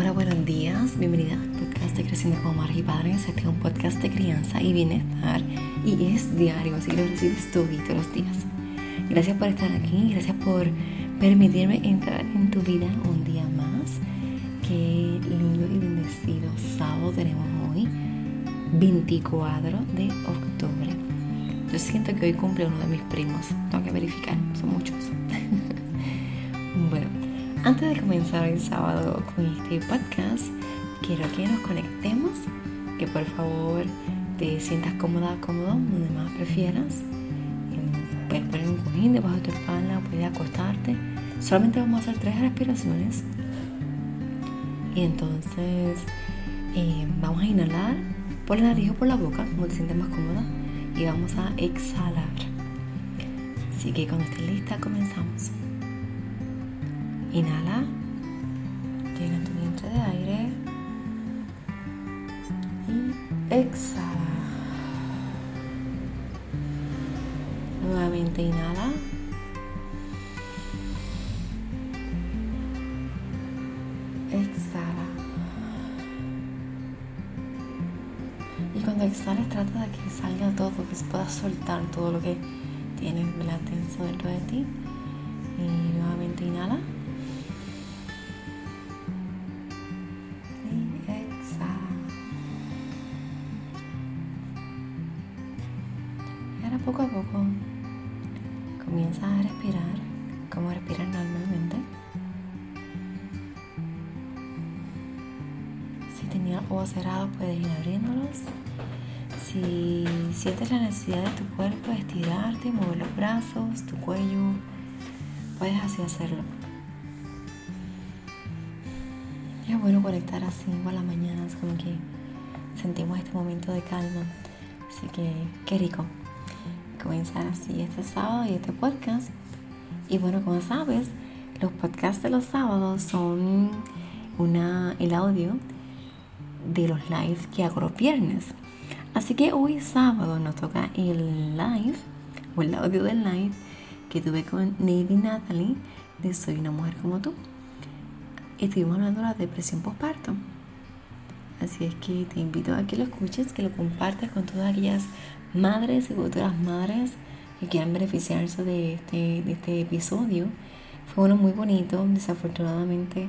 Hola, buenos días. Bienvenida al podcast de Creciendo como Madres y Padres. Este es un podcast de crianza y bienestar y es diario, así que lo recibes todos los días. Gracias por estar aquí, gracias por permitirme entrar en tu vida un día más. Qué lindo y bendecido sábado tenemos hoy, 24 de octubre. Yo siento que hoy cumple uno de mis primos. Tengo que verificar, son muchos. antes de comenzar el sábado con este podcast, quiero que nos conectemos, que por favor te sientas cómoda, cómodo, donde más prefieras. Puedes poner un cojín debajo de tu espalda, puedes acostarte. Solamente vamos a hacer tres respiraciones. Y entonces eh, vamos a inhalar por la nariz o por la boca, como te sientes más cómoda. Y vamos a exhalar. Así que cuando estés lista, comenzamos. Inhala, llena tu vientre de aire y exhala. Nuevamente inhala. Exhala. Y cuando exhales trata de que salga todo, que puedas soltar todo lo que tienes la tenso dentro de ti. Y nuevamente inhala. Ojos cerrados puedes ir abriéndolos. Si sientes la necesidad de tu cuerpo estirarte, mover los brazos, tu cuello, puedes así hacerlo. Es bueno conectar así a las mañanas, como que sentimos este momento de calma. Así que qué rico comenzar así este sábado y este podcast. Y bueno, como sabes, los podcasts de los sábados son una, el audio de los lives que hago los viernes. Así que hoy sábado nos toca el live, o el audio del live, que tuve con Navy Natalie de Soy una mujer como tú. Estuvimos hablando de la depresión postparto. Así es que te invito a que lo escuches, que lo compartas con todas aquellas madres y futuras madres que quieran beneficiarse de este, de este episodio. Fue uno muy bonito, desafortunadamente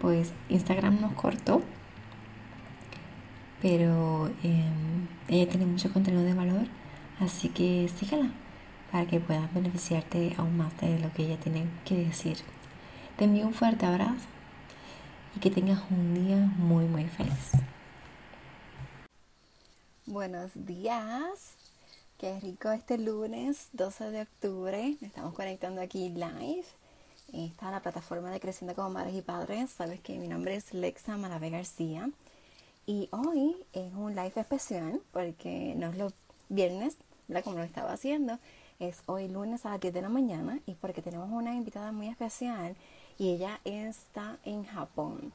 pues Instagram nos cortó, pero em, ella tiene mucho contenido de valor, así que síguela para que puedas beneficiarte aún más de lo que ella tiene que decir. Te envío un fuerte abrazo y que tengas un día muy muy feliz. Buenos días, qué rico este lunes 12 de octubre. Estamos conectando aquí live. Está la plataforma de Creciendo como Madres y Padres. Sabes que mi nombre es Lexa Malavé García. Y hoy es un live especial porque no es los viernes, como lo estaba haciendo. Es hoy lunes a las 10 de la mañana y porque tenemos una invitada muy especial y ella está en Japón.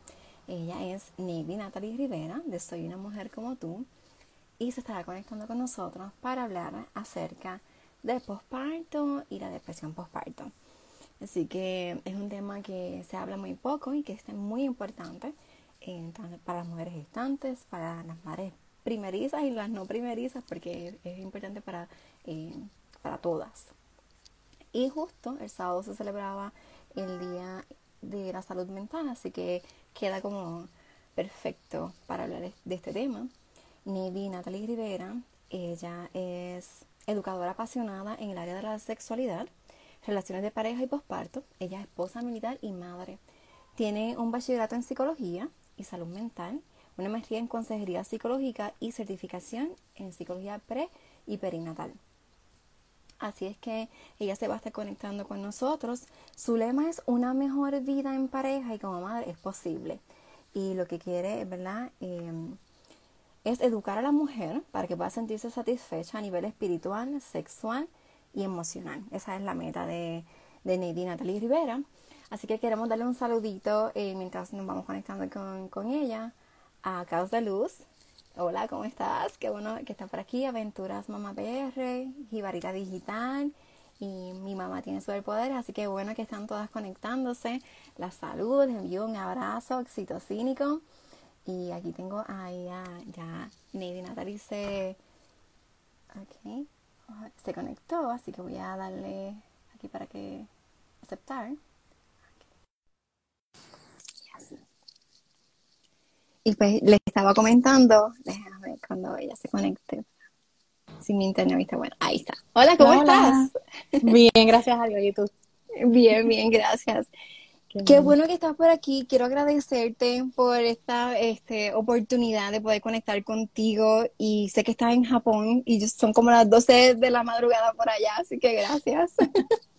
Ella es Navy Natalie Rivera de Soy una mujer como tú y se estará conectando con nosotros para hablar acerca del posparto y la depresión posparto. Así que es un tema que se habla muy poco y que es muy importante para las mujeres gestantes, para las madres primerizas y las no primerizas, porque es importante para, eh, para todas. Y justo el sábado se celebraba el Día de la Salud Mental, así que queda como perfecto para hablar de este tema. Navy Natalie Rivera. Ella es educadora apasionada en el área de la sexualidad, relaciones de pareja y posparto. Ella es esposa militar y madre. Tiene un bachillerato en psicología y salud mental, una maestría en consejería psicológica y certificación en psicología pre y perinatal. Así es que ella se va a estar conectando con nosotros. Su lema es una mejor vida en pareja y como madre es posible. Y lo que quiere, ¿verdad? Eh, es educar a la mujer para que pueda sentirse satisfecha a nivel espiritual, sexual y emocional. Esa es la meta de, de Natalie Rivera. Así que queremos darle un saludito eh, mientras nos vamos conectando con, con, ella a Caos de Luz. Hola, ¿cómo estás? Qué bueno que está por aquí. Aventuras Mamá PR, Jibarita Digital y mi mamá tiene superpoderes, así que bueno que están todas conectándose. La salud, envío un abrazo oxitocínico. Y aquí tengo a ella, ya Nady Natalie se, okay, se conectó, así que voy a darle aquí para que aceptar. Y pues le estaba comentando, déjame ver cuando ella se conecte. Si mi internet está bueno. Ahí está. Hola, ¿cómo estás? Bien, gracias a Dios. ¿Y tú? Bien, bien, gracias. Qué, bueno que estás por aquí. Quiero agradecerte por esta este, oportunidad de poder conectar contigo. Y sé que estás en Japón y son como las 12 de la madrugada por allá, así que gracias.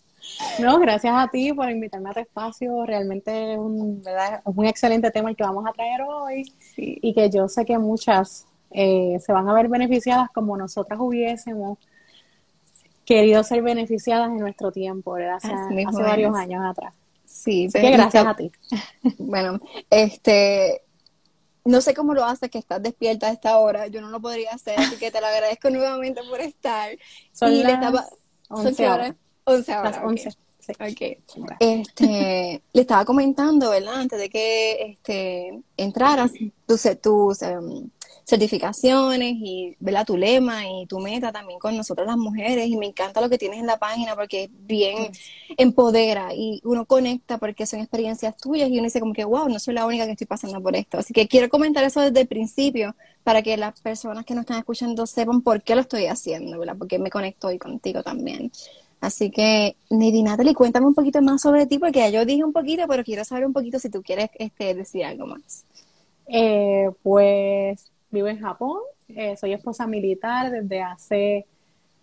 No, gracias a ti por invitarme a tu espacio. Realmente es un, ¿verdad? un excelente tema el que vamos a traer hoy y que yo sé que muchas eh, se van a ver beneficiadas como nosotras hubiésemos querido ser beneficiadas en nuestro tiempo, ¿verdad? Hace, varios años atrás. Sí, pero gracias a ti. Bueno, este, no sé cómo lo haces que estás despierta a esta hora, yo no lo podría hacer, así que te lo agradezco nuevamente por estar. Son y las le 11 horas. 11 horas. 11. Okay. Este, le estaba comentando, ¿verdad? Antes de que este, entraras, tus, tus um, certificaciones y ¿verdad? tu lema y tu meta también con nosotras las mujeres. Y me encanta lo que tienes en la página porque bien empodera y uno conecta porque son experiencias tuyas y uno dice como que, wow, no soy la única que estoy pasando por esto. Así que quiero comentar eso desde el principio para que las personas que nos están escuchando sepan por qué lo estoy haciendo, ¿verdad? Porque me conecto hoy contigo también. Así que, Nady Natalie, cuéntame un poquito más sobre ti, porque ya yo dije un poquito, pero quiero saber un poquito si tú quieres este, decir algo más. Eh, pues vivo en Japón, eh, soy esposa militar desde hace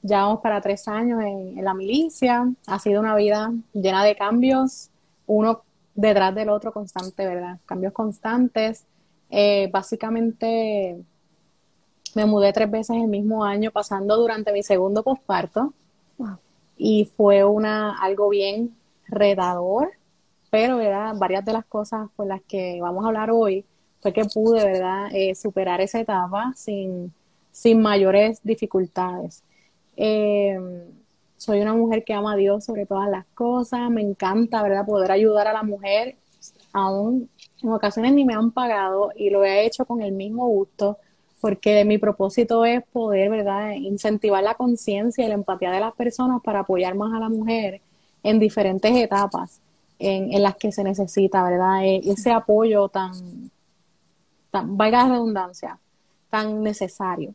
ya vamos para tres años en, la milicia. Ha sido una vida llena de cambios, uno detrás del otro constante, ¿verdad? Cambios constantes. Eh, básicamente me mudé tres veces el mismo año, pasando durante mi segundo posparto y fue una algo bien redador, pero ¿verdad? varias de las cosas por las que vamos a hablar hoy fue que pude ¿verdad? Eh, superar esa etapa sin, sin mayores dificultades. Eh, soy una mujer que ama a Dios sobre todas las cosas, me encanta ¿verdad? poder ayudar a la mujer, aún en ocasiones ni me han pagado y lo he hecho con el mismo gusto porque mi propósito es poder, ¿verdad?, incentivar la conciencia y la empatía de las personas para apoyar más a la mujer en diferentes etapas en, las que se necesita, ¿verdad?, e, ese apoyo tan, tan, valga la redundancia, tan necesario.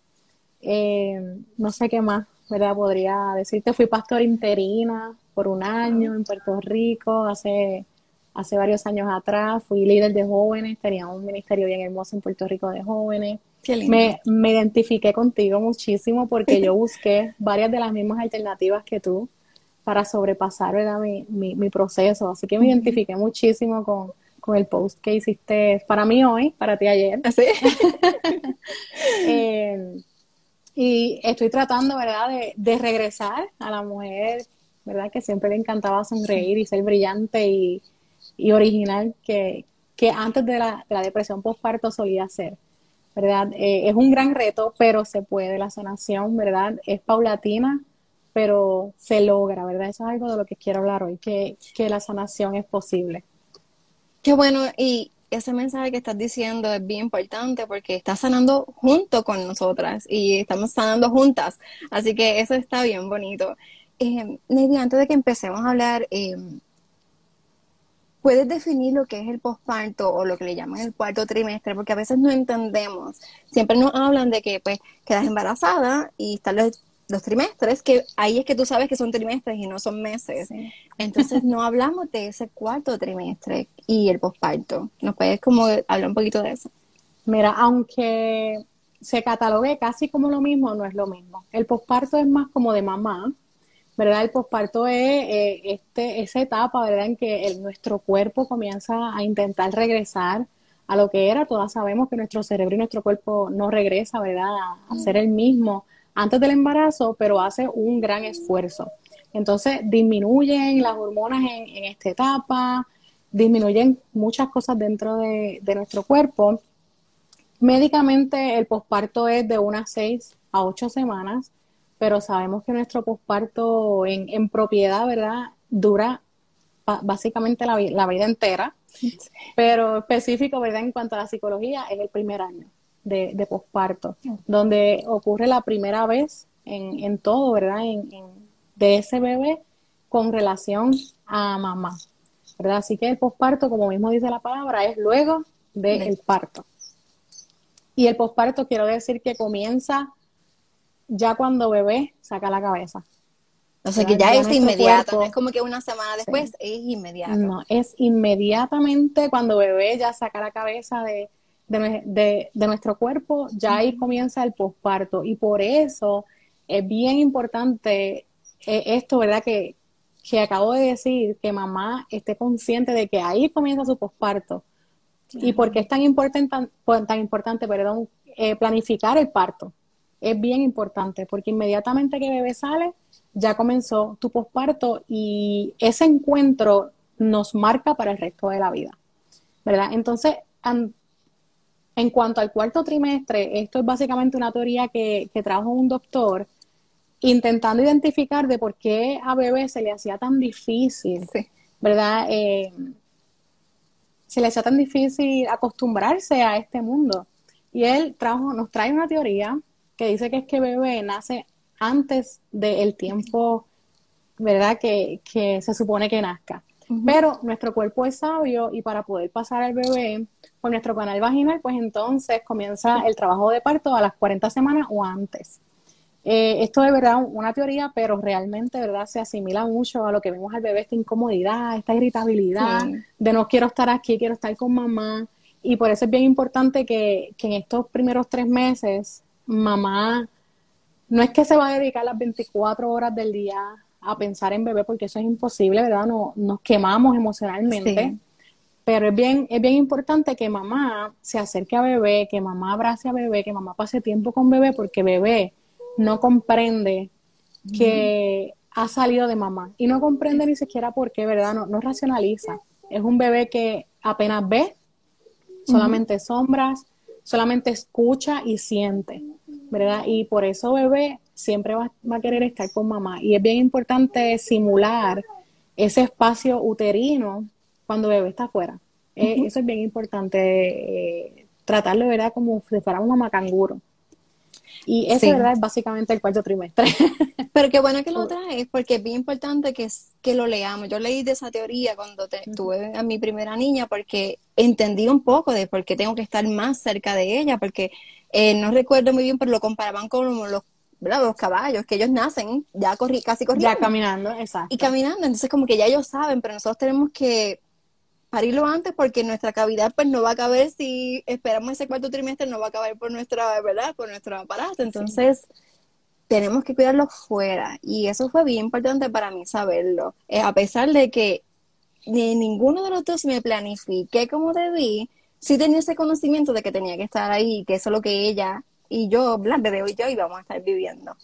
Eh, no sé qué más, ¿verdad? Podría decirte, fui pastor interina por un año en Puerto Rico, hace, hace varios años atrás, fui líder de jóvenes, tenía un ministerio bien hermoso en Puerto Rico de jóvenes. Me, me identifiqué contigo muchísimo porque yo busqué varias de las mismas alternativas que tú para sobrepasar Mi, mi, proceso. Así que me identifiqué muchísimo con, el post que hiciste para mí hoy, para ti ayer. ¿Sí? Eh, y estoy tratando, ¿verdad?, de, regresar a la mujer, ¿verdad?, que siempre le encantaba sonreír y ser brillante y, original que, que antes de la, de la depresión postparto solía ser. ¿Verdad? Eh, es un gran reto, pero se puede. La sanación, ¿verdad? Es paulatina, pero se logra, ¿verdad? Eso es algo de lo que quiero hablar hoy, que, que la sanación es posible. Qué bueno, y ese mensaje que estás diciendo es bien importante porque estás sanando junto con nosotras y estamos sanando juntas. Así que eso está bien bonito. Eh, antes de que empecemos a hablar, eh, ¿Puedes definir lo que es el posparto o lo que le llaman el cuarto trimestre? Porque a veces no entendemos. Siempre nos hablan de que pues quedas embarazada y están los, trimestres, que ahí es que tú sabes que son trimestres y no son meses. Entonces no hablamos de ese cuarto trimestre y el posparto. ¿Nos puedes como hablar un poquito de eso? Mira, aunque se catalogue casi como lo mismo, no es lo mismo. El posparto es más como de mamá, ¿verdad? El posparto es eh, este, esa etapa, ¿verdad? En que nuestro cuerpo comienza a intentar regresar a lo que era. Todas sabemos que nuestro cerebro y nuestro cuerpo no regresa, ¿verdad? A, ser el mismo antes del embarazo, pero hace un gran esfuerzo. Entonces disminuyen las hormonas en, esta etapa, disminuyen muchas cosas dentro de, de nuestro cuerpo. Médicamente el posparto es de unas seis a ocho semanas pero sabemos que nuestro posparto en, en propiedad, ¿verdad? Dura básicamente la, la, vida entera, pero específico, ¿verdad? En cuanto a la psicología, es el primer año de, de posparto, donde ocurre la primera vez en, en todo, ¿verdad? En, de ese bebé con relación a mamá, ¿verdad? Así que el posparto, como mismo dice la palabra, es luego del parto. Y el posparto quiero decir que comienza ya cuando bebé saca la cabeza. O sea que ya, es inmediato, no es como que una semana después, es inmediato. No, es inmediatamente cuando bebé ya saca la cabeza de, de, de, nuestro cuerpo, ya ahí comienza el posparto. Y por eso es bien importante eh, esto, ¿verdad? Que, que acabo de decir, que mamá esté consciente de que ahí comienza su posparto. Y por qué es tan importante, tan, importante perdón, eh, planificar el parto. Es bien importante, porque inmediatamente que bebé sale, ya comenzó tu posparto y ese encuentro nos marca para el resto de la vida. ¿Verdad? Entonces, en cuanto al cuarto trimestre, esto es básicamente una teoría que, que trajo un doctor intentando identificar de por qué a bebé se le hacía tan difícil, ¿verdad? Eh, se le hacía tan difícil acostumbrarse a este mundo. Y él trajo, nos trae una teoría que dice que es que bebé nace antes del tiempo, ¿verdad? Que, que, se supone que nazca. Pero nuestro cuerpo es sabio y para poder pasar al bebé por nuestro canal vaginal, pues entonces comienza el trabajo de parto a las 40 semanas o antes. Eh, esto es verdad una teoría, pero realmente verdad se asimila mucho a lo que vemos al bebé, esta incomodidad, esta irritabilidad, de no quiero estar aquí, quiero estar con mamá. Y por eso es bien importante que, que en estos primeros tres meses, mamá no es que se va a dedicar las 24 horas del día a pensar en bebé, porque eso es imposible, ¿verdad? No, nos quemamos emocionalmente. Pero es bien, es bien importante que mamá se acerque a bebé, que mamá abrace a bebé, que mamá pase tiempo con bebé, porque bebé no comprende que ha salido de mamá y no comprende ni siquiera por qué, ¿verdad? No, no racionaliza. Es un bebé que apenas ve, solamente sombras, solamente escucha y siente, ¿verdad? Y por eso bebé siempre va, a querer estar con mamá. Y es bien importante simular ese espacio uterino cuando bebé está afuera. Eh, eso es bien importante, eh, tratarlo, ¿verdad? Como si fuera un mamá canguro. Y eso, ¿verdad? Es básicamente el cuarto trimestre. Pero qué bueno que lo traes, porque es bien importante que, que lo leamos. Yo leí de esa teoría cuando tuve a mi primera niña, porque entendí un poco de por qué tengo que estar más cerca de ella, porque eh, no recuerdo muy bien, pero lo comparaban con los los caballos, que ellos nacen ya corri casi corriendo. Ya caminando, exacto. Y caminando, entonces como que ya ellos saben, pero nosotros tenemos que parirlo antes porque nuestra cavidad pues no va a caber si esperamos ese cuarto trimestre, no va a caber por nuestra, ¿verdad? Por nuestro aparato. Entonces, tenemos que cuidarlo fuera. Y eso fue bien importante para mí saberlo. Eh, a pesar de que ni ninguno de los dos me planifiqué como debí, sí tenía ese conocimiento de que tenía que estar ahí, que eso es lo que ella y yo, de hoy y yo íbamos a estar viviendo.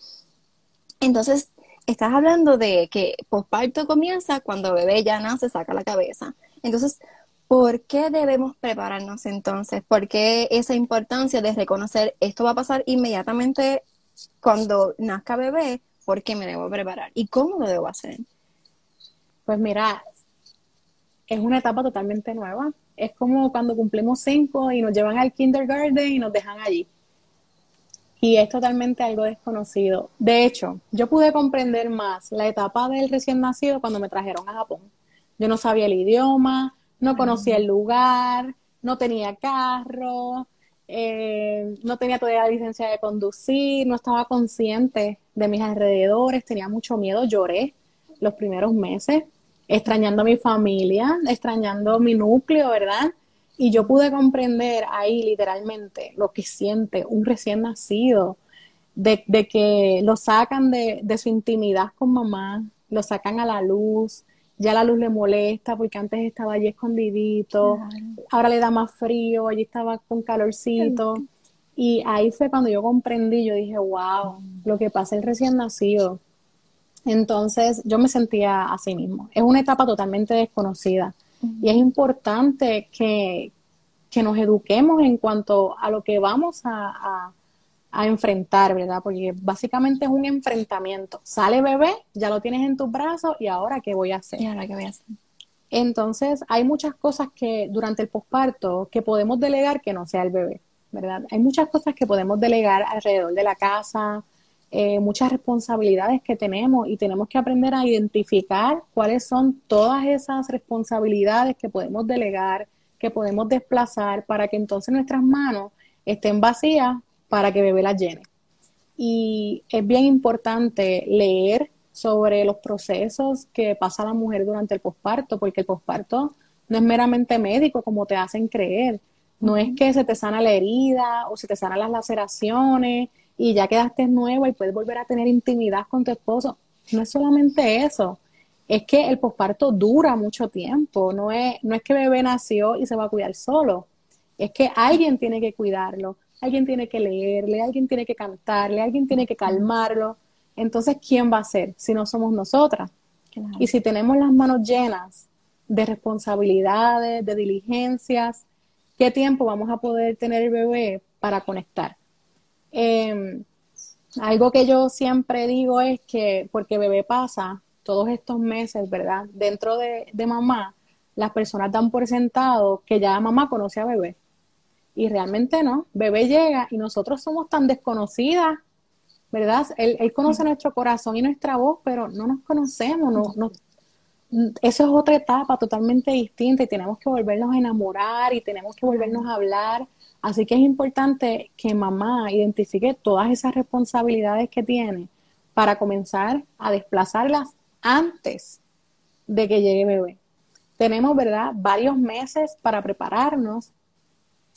Entonces, estás hablando de que posparto comienza cuando bebé ya nace, saca la cabeza. Entonces, ¿por qué debemos prepararnos entonces? ¿Por qué esa importancia de reconocer esto va a pasar inmediatamente cuando nazca bebé? ¿Por qué me debo preparar? ¿Y cómo lo debo hacer? Pues mira, es una etapa totalmente nueva. Es como cuando cumplimos cinco y nos llevan al kindergarten y nos dejan allí. Y es totalmente algo desconocido. De hecho, yo pude comprender más la etapa del recién nacido cuando me trajeron a Japón. Yo no sabía el idioma, no conocía el lugar, no tenía carro, eh, no tenía todavía la licencia de conducir, no estaba consciente de mis alrededores, tenía mucho miedo, lloré los primeros meses, extrañando a mi familia, extrañando mi núcleo, ¿verdad? Y yo pude comprender ahí literalmente lo que siente un recién nacido, de, que lo sacan de, de, su intimidad con mamá, lo sacan a la luz, ya la luz le molesta porque antes estaba allí escondidito, ahora le da más frío, allí estaba con calorcito. Y ahí fue cuando yo comprendí, yo dije, wow, lo que pasa el recién nacido. Entonces yo me sentía así mismo. Es una etapa totalmente desconocida. Y es importante que, que, nos eduquemos en cuanto a lo que vamos a, a enfrentar, ¿verdad? Porque básicamente es un enfrentamiento. Sale bebé, ya lo tienes en tus brazos y ahora qué voy a hacer. ¿Y ahora qué voy a hacer? Entonces, hay muchas cosas que durante el posparto que podemos delegar que no sea el bebé, ¿verdad? Hay muchas cosas que podemos delegar alrededor de la casa, eh, muchas responsabilidades que tenemos y tenemos que aprender a identificar cuáles son todas esas responsabilidades que podemos delegar, que podemos desplazar para que entonces nuestras manos estén vacías para que bebé las llene. Y es bien importante leer sobre los procesos que pasa la mujer durante el posparto, porque el posparto no es meramente médico como te hacen creer. No es que se te sana la herida o se te sanan las laceraciones y ya quedaste nueva y puedes volver a tener intimidad con tu esposo. No es solamente eso, es que el posparto dura mucho tiempo, no es, no es que bebé nació y se va a cuidar solo, es que alguien tiene que cuidarlo, alguien tiene que leerle, alguien tiene que cantarle, alguien tiene que calmarlo, entonces, ¿quién va a ser si no somos nosotras? Y si tenemos las manos llenas de responsabilidades, de diligencias, ¿qué tiempo vamos a poder tener el bebé para conectar? Em, algo que yo siempre digo es que, porque bebé pasa todos estos meses, ¿verdad? Dentro de, de mamá, las personas dan por sentado que ya mamá conoce a bebé. Y realmente no, bebé llega y nosotros somos tan desconocidas ¿verdad? Él, conoce nuestro corazón y nuestra voz, pero no nos conocemos, no, no, eso es otra etapa totalmente distinta y tenemos que volvernos a enamorar y tenemos que volvernos a hablar. Así que es importante que mamá identifique todas esas responsabilidades que tiene para comenzar a desplazarlas antes de que llegue bebé. Tenemos, ¿verdad?, varios meses para prepararnos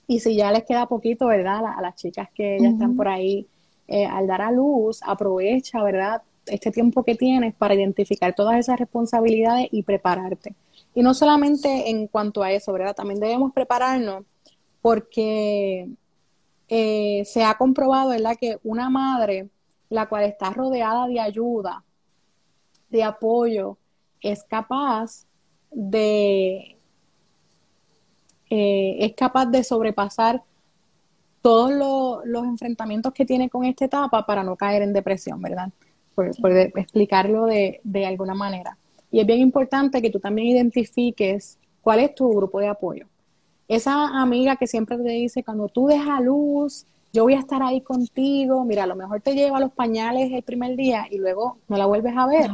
y si ya les queda poquito, ¿verdad?, a, las chicas que ya están por ahí eh, al dar a luz, aprovecha, ¿verdad? Este tiempo que tienes para identificar todas esas responsabilidades y prepararte. Y no solamente en cuanto a eso, ¿verdad? También debemos prepararnos porque eh, se ha comprobado, ¿verdad? Que una madre, la cual está rodeada de ayuda, de apoyo, es capaz de, eh, es capaz de sobrepasar todos los enfrentamientos que tiene con esta etapa para no caer en depresión, ¿verdad? Por, explicarlo de, alguna manera. Y es bien importante que tú también identifiques cuál es tu grupo de apoyo. Esa amiga que siempre te dice, cuando tú dejas luz, yo voy a estar ahí contigo, mira, a lo mejor te lleva los pañales el primer día y luego no la vuelves a ver,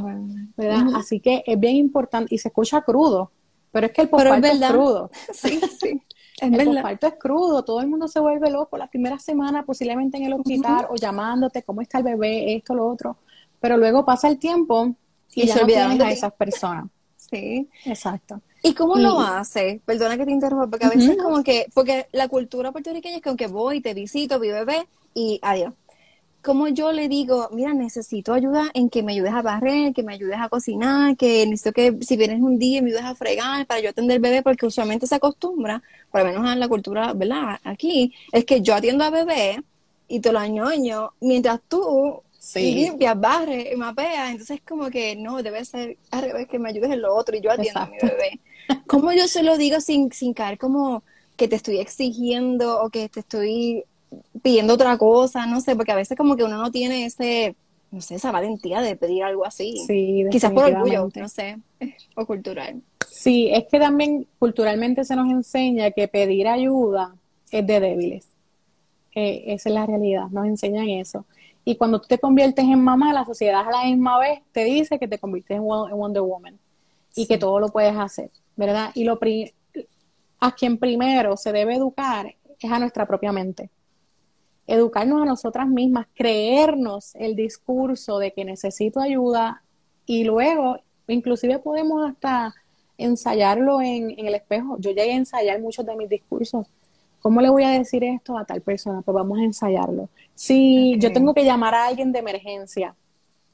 ¿verdad? Así que es bien importante y se escucha crudo, pero es que el posparto es, crudo. Sí, sí. el posparto es crudo, todo el mundo se vuelve loco la primera semana posiblemente en el hospital o llamándote, ¿cómo está el bebé? Esto, lo otro. Pero luego pasa el tiempo y, ya no a esas personas. Sí. Exacto. ¿Y cómo lo hace? Perdona que te interrumpa, porque a veces como que, porque la cultura puertorriqueña es que aunque voy, te visito, vi bebé y adiós como yo le digo, mira, necesito ayuda en que me ayudes a barrer, que me ayudes a cocinar, que necesito que si vienes un día me ayudes a fregar para yo atender al bebé, porque usualmente se acostumbra, por lo menos en la cultura, ¿verdad? Aquí, es que yo atiendo a bebé y te lo añoño, mientras tú limpias, barres y mapeas, entonces como que no, debe ser al revés, que me ayudes en lo otro y yo atiendo a mi bebé. ¿Cómo yo se lo digo sin, sin caer como que te estoy exigiendo o que te estoy pidiendo otra cosa, no sé, porque a veces como que uno no tiene ese, no sé, esa valentía de pedir algo así. Sí, Quizás por orgullo, no sé, o cultural. Sí, es que también culturalmente se nos enseña que pedir ayuda es de débiles. Eh, esa es la realidad, nos enseñan eso. Y cuando tú te conviertes en mamá, la sociedad a la misma vez te dice que te conviertes en Wonder Woman y que todo lo puedes hacer, ¿verdad? Y lo a quien primero se debe educar es a nuestra propia mente educarnos a nosotras mismas, creernos el discurso de que necesito ayuda y luego inclusive podemos hasta ensayarlo en, el espejo. Yo llegué a ensayar muchos de mis discursos. ¿Cómo le voy a decir esto a tal persona? Pues vamos a ensayarlo. Si yo tengo que llamar a alguien de emergencia,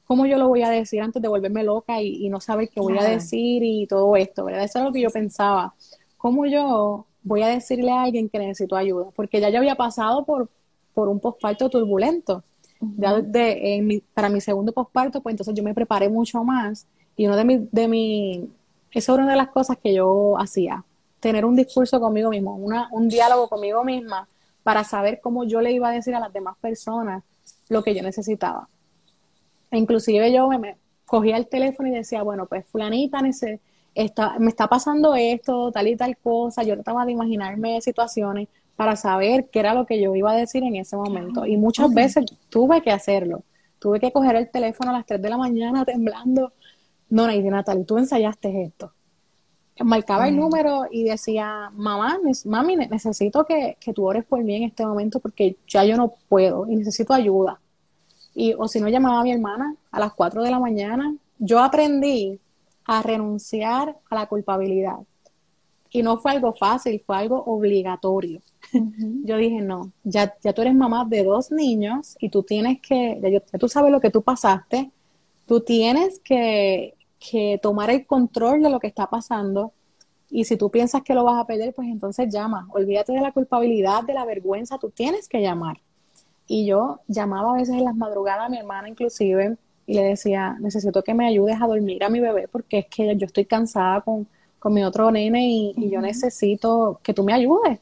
¿cómo yo lo voy a decir antes de volverme loca y, no saber qué voy a decir y todo esto? ¿verdad? Eso es lo que yo pensaba. ¿Cómo yo voy a decirle a alguien que necesito ayuda? Porque ya yo había pasado por, por un posparto turbulento. de, para mi segundo posparto, pues entonces yo me preparé mucho más y uno de mis, de mi, eso era una de las cosas que yo hacía, tener un discurso conmigo mismo, una, un diálogo conmigo misma para saber cómo yo le iba a decir a las demás personas lo que yo necesitaba. Inclusive yo me, cogía el teléfono y decía, bueno, pues fulanita está, me está pasando esto, tal y tal cosa. Yo trataba de imaginarme situaciones para saber qué era lo que yo iba a decir en ese momento. Y muchas veces tuve que hacerlo. Tuve que coger el teléfono a las 3 de la mañana temblando. No, Natalie, tú ensayaste esto. Marcaba el número y decía, mamá, mami, necesito que, que tú ores por mí en este momento porque ya yo no puedo y necesito ayuda. Y, o si no, llamaba a mi hermana a las 4 de la mañana. Yo aprendí a renunciar a la culpabilidad. Y no fue algo fácil, fue algo obligatorio. Yo dije, no, ya, ya tú eres mamá de dos niños y tú tienes que, ya, tú sabes lo que tú pasaste, tú tienes que, que tomar el control de lo que está pasando y si tú piensas que lo vas a perder, pues entonces llama. Olvídate de la culpabilidad, de la vergüenza, tú tienes que llamar. Y yo llamaba a veces en las madrugadas a mi hermana inclusive y le decía, necesito que me ayudes a dormir a mi bebé porque es que yo estoy cansada con, mi otro nene y, yo necesito que tú me ayudes.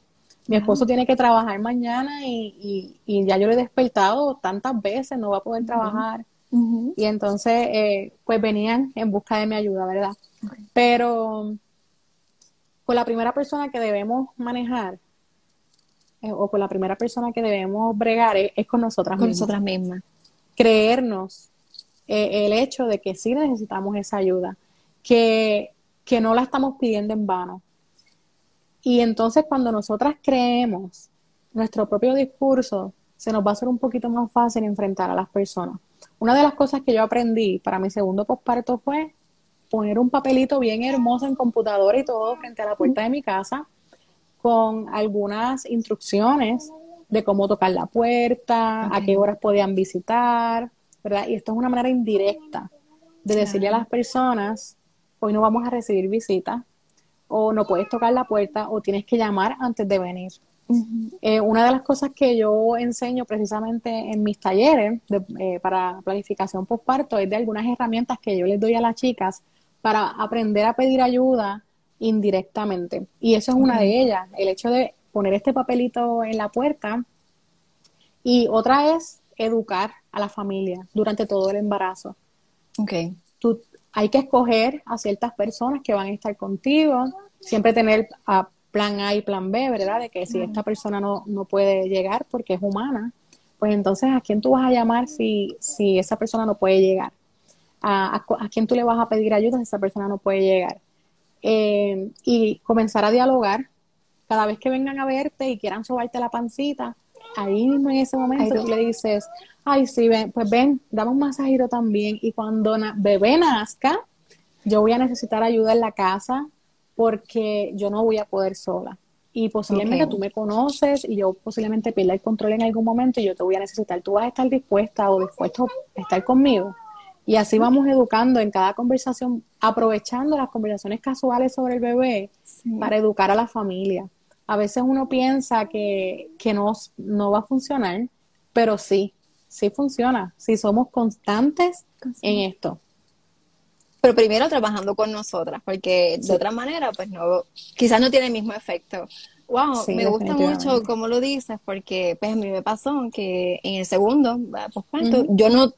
Mi esposo tiene que trabajar mañana y, ya yo lo he despertado tantas veces, no va a poder trabajar. Y entonces, eh, pues venían en busca de mi ayuda, ¿verdad? Pero con la primera persona que debemos manejar eh, o con la primera persona que debemos bregar es, con nosotras con nosotras mismas. Creernos eh, el hecho de que sí necesitamos esa ayuda, que, que no la estamos pidiendo en vano. Y entonces cuando nosotras creemos nuestro propio discurso, se nos va a hacer un poquito más fácil enfrentar a las personas. Una de las cosas que yo aprendí para mi segundo posparto fue poner un papelito bien hermoso en computadora y todo frente a la puerta de mi casa con algunas instrucciones de cómo tocar la puerta, a qué horas podían visitar, ¿verdad? Y esto es una manera indirecta de decirle a las personas, hoy no vamos a recibir visita, o no puedes tocar la puerta, o tienes que llamar antes de venir. Eh, una de las cosas que yo enseño precisamente en mis talleres eh, para planificación postparto es de algunas herramientas que yo les doy a las chicas para aprender a pedir ayuda indirectamente. Y eso es una de ellas, el hecho de poner este papelito en la puerta. Y otra es educar a la familia durante todo el embarazo. Okay. Tú, hay que escoger a ciertas personas que van a estar contigo, siempre tener a plan A y plan B, ¿verdad? De que si esta persona no, no puede llegar porque es humana, pues entonces a quién tú vas a llamar si, si esa persona no puede llegar. A, a, a quién tú le vas a pedir ayuda si esa persona no puede llegar eh, y comenzar a dialogar. Cada vez que vengan a verte y quieran sobarte la pancita, ahí mismo en ese momento tú le dices, ay, sí, ven, pues ven, dame un masajito también. Y cuando bebé nazca, yo voy a necesitar ayuda en la casa porque yo no voy a poder sola. Y posiblemente tú me conoces y yo posiblemente pierda el control en algún momento y yo te voy a necesitar. Tú vas a estar dispuesta o dispuesto a estar conmigo. Y así vamos educando en cada conversación, aprovechando las conversaciones casuales sobre el bebé para educar a la familia. A veces uno piensa que, que no, no va a funcionar, pero sí, sí funciona, si somos constantes en esto. Pero primero trabajando con nosotras, porque de otra manera, pues no, quizás no tiene el mismo efecto. Wow, me gusta mucho cómo lo dices, porque pues a mí me pasó que en el segundo, pues, yo no